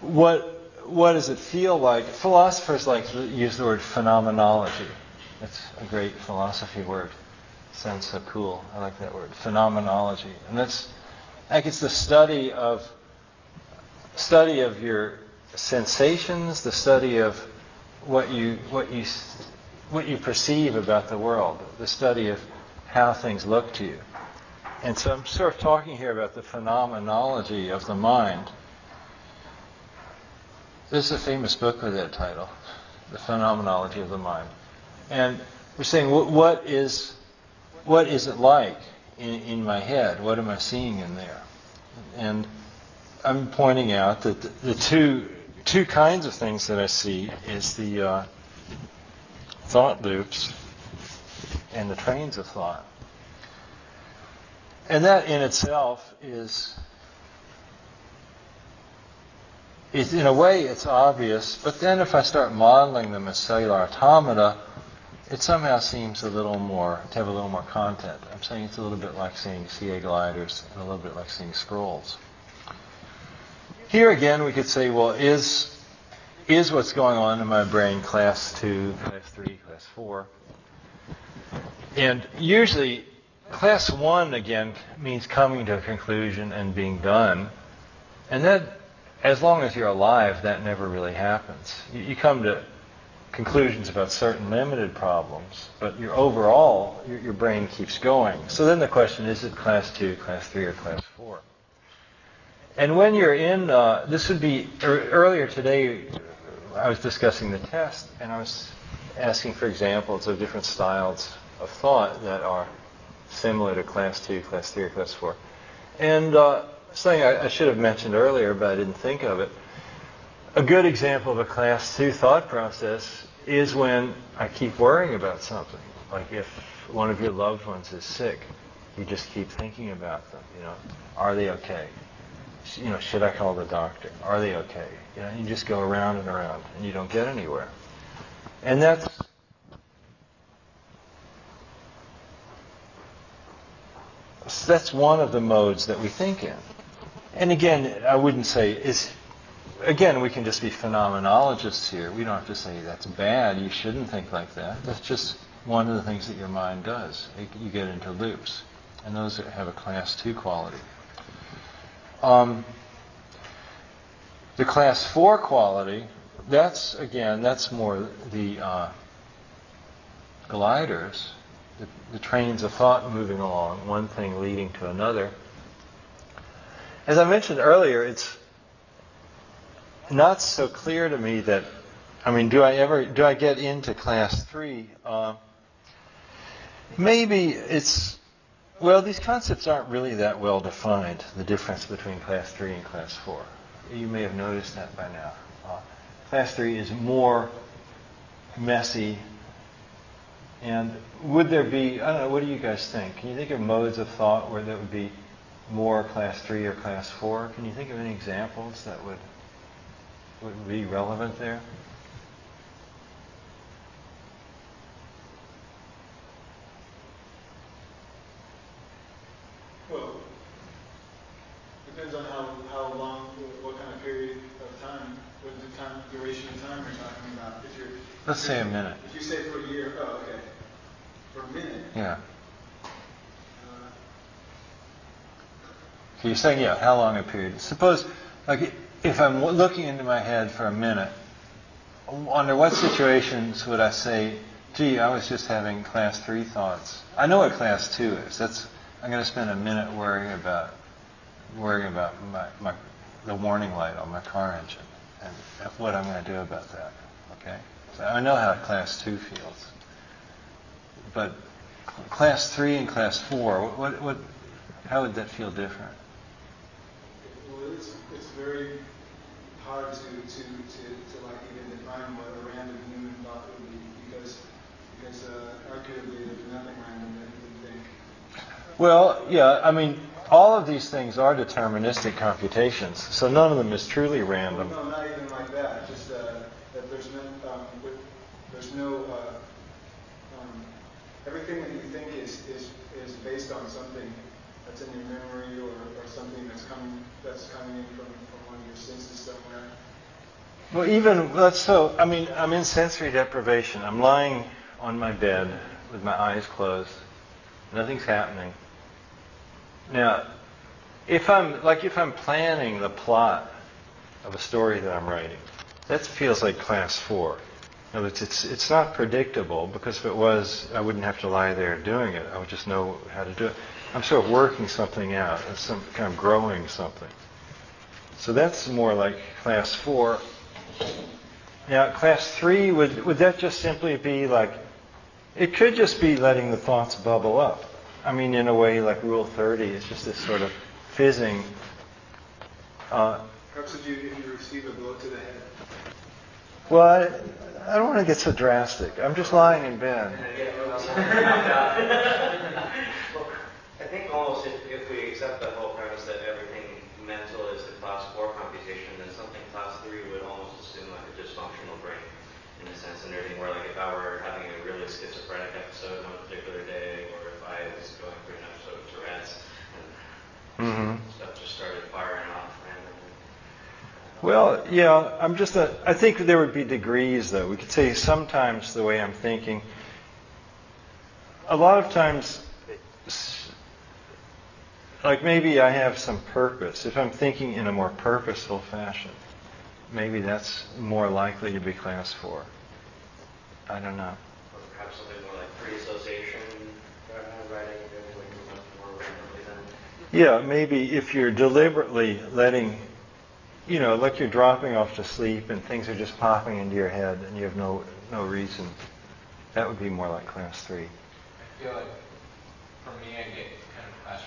what what does it feel like? Philosophers like to use the word phenomenology. It's a great philosophy word. Sounds so cool. I like that word. Phenomenology. And that's like it's the study of study of your sensations, the study of what you what you what you perceive about the world, the study of how things look to you. And so I'm sort of talking here about the phenomenology of the mind. There's a famous book with that title, The Phenomenology of the Mind. And we're saying what is what is it like in, in my head? What am I seeing in there? And I'm pointing out that the, the two two kinds of things that I see is the uh, thought loops and the trains of thought. And that in itself is, is in a way it's obvious, but then if I start modeling them as cellular automata, it somehow seems a little more, to have a little more content. I'm saying it's a little bit like seeing CA gliders and a little bit like seeing scrolls. Here again, we could say, well, is, is what's going on in my brain class 2, class 3, class 4? And usually, class 1, again, means coming to a conclusion and being done. And that, as long as you're alive, that never really happens. You, you come to conclusions about certain limited problems, but your overall, your, your brain keeps going. So then the question is it class 2, class 3, or class 4? And when you're in, uh, this would be, er, earlier today, I was discussing the test, and I was asking for examples of different styles of thought that are similar to class 2, class 3, or class 4. And uh, something I, I should have mentioned earlier, but I didn't think of it. A good example of a class 2 thought process is when I keep worrying about something. Like if one of your loved ones is sick, you just keep thinking about them. You know, are they okay? You know, should I call the doctor? Are they okay? You know, you just go around and around, and you don't get anywhere. And that's that's one of the modes that we think in. And again, I wouldn't say is again, we can just be phenomenologists here. We don't have to say that's bad. You shouldn't think like that. That's just one of the things that your mind does. You get into loops, and those have a class two quality. Um, the class four quality, that's again, that's more the uh, gliders, the, the trains of thought moving along, one thing leading to another. As I mentioned earlier, it's not so clear to me that, I mean, do I ever, do I get into class three? Uh, maybe it's, well, these concepts aren't really that well defined, the difference between class three and class four. You may have noticed that by now. Uh, class three is more messy. And would there be, I don't know, what do you guys think? Can you think of modes of thought where that would be more class three or class four? Can you think of any examples that would would be relevant there? Well, depends on how, how long, what kind of period of time, what the time, duration of time you're talking about. If you're, Let's say a minute. if you say for a year, oh, okay. For a minute, Yeah. uh, So you're saying, yeah, how long a period? Suppose, like, if I'm looking into my head for a minute, under what situations would I say, gee, I was just having class three thoughts? I know what class two is. That's I'm going to spend a minute worrying about worrying about my, my the warning light on my car engine and what I'm going to do about that. Okay, so I know how class two feels, but class three and class four, what, what, how would that feel different? well, it's, it's very hard to, to, to, to like even define what a random human thought would be because, because uh, arguably there's nothing random that you would think. Well, yeah, I mean, all of these things are deterministic computations, so none of them is truly random. No, not even like that. Just uh, that there's no, um, with, there's no, uh, um, everything that you think is, is, is based on something that's in your memory or, or something that's coming, that's coming in from, from one of your senses somewhere. Well, even let's so. I mean, I'm in sensory deprivation. I'm lying on my bed with my eyes closed. Nothing's happening. Now, if I'm like if I'm planning the plot of a story that I'm writing, that feels like class four. In other words, it's it's not predictable because if it was, I wouldn't have to lie there doing it. I would just know how to do it. I'm sort of working something out. It's some kind of growing something. So that's more like class four. Now, class three, would, would that just simply be like, it could just be letting the thoughts bubble up. I mean, in a way, like Rule 30 is just this sort of fizzing. Uh, Perhaps if you, if you receive a blow to the head. well, I, I don't want to get so drastic. I'm just lying in bed. I think almost if, if we accept the whole premise that everything mental is a class four computation, then something class three would almost assume like a dysfunctional brain in a sense and everything where like if I were having a really schizophrenic episode on a particular day or if I was going through an episode of Tourette's and hmm stuff just started firing off randomly. Well, yeah, I'm just a, I think there would be degrees, though. We could say sometimes the way I'm thinking, a lot of times, like maybe I have some purpose. If I'm thinking in a more purposeful fashion, maybe that's more likely to be class four. I don't know. Or perhaps something more like free association Yeah, maybe if you're deliberately letting, you know, like you're dropping off to sleep and things are just popping into your head and you have no no reason, that would be more like class three. I feel like for me, I get kind of class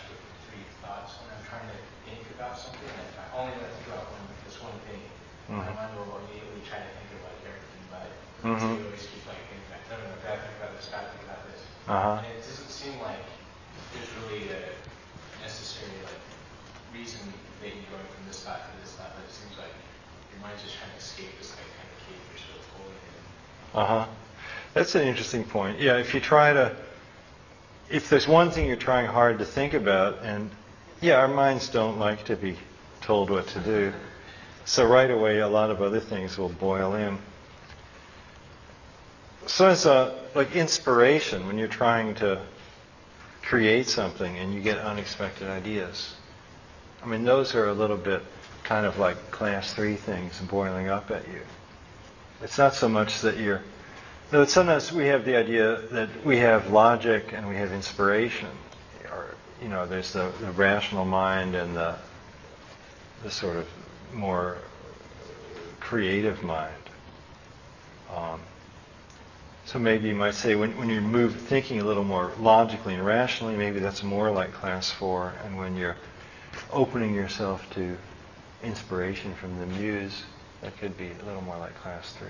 three thoughts when I'm trying to think about something. I only let go of this one thing. Mm-hmm. My mind will immediately try to think about everything, but mm-hmm. always keep like thinking, I don't know, I think about this, I think about this. Uh-huh. Uh huh. That's an interesting point. Yeah, if you try to, if there's one thing you're trying hard to think about, and yeah, our minds don't like to be told what to do, so right away a lot of other things will boil in. So it's a, like inspiration when you're trying to create something and you get unexpected ideas. I mean, those are a little bit kind of like class three things boiling up at you. It's not so much that you're. No, sometimes we have the idea that we have logic and we have inspiration, or you know, there's the, the rational mind and the the sort of more creative mind. Um, so maybe you might say when, when you move thinking a little more logically and rationally, maybe that's more like class four, and when you're opening yourself to inspiration from the muse, that could be a little more like class three.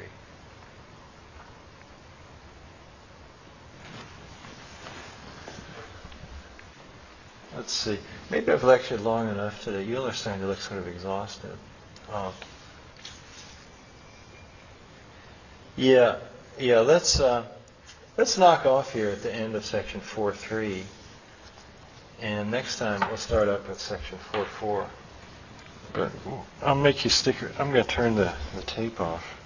Let's see. Maybe I've lectured long enough today. You are starting to look sort of exhausted. Um, yeah, yeah. Let's uh, let's knock off here at the end of section four three, and next time we'll start up at section four four. But I'll make you stick. I'm going to turn the, the tape off.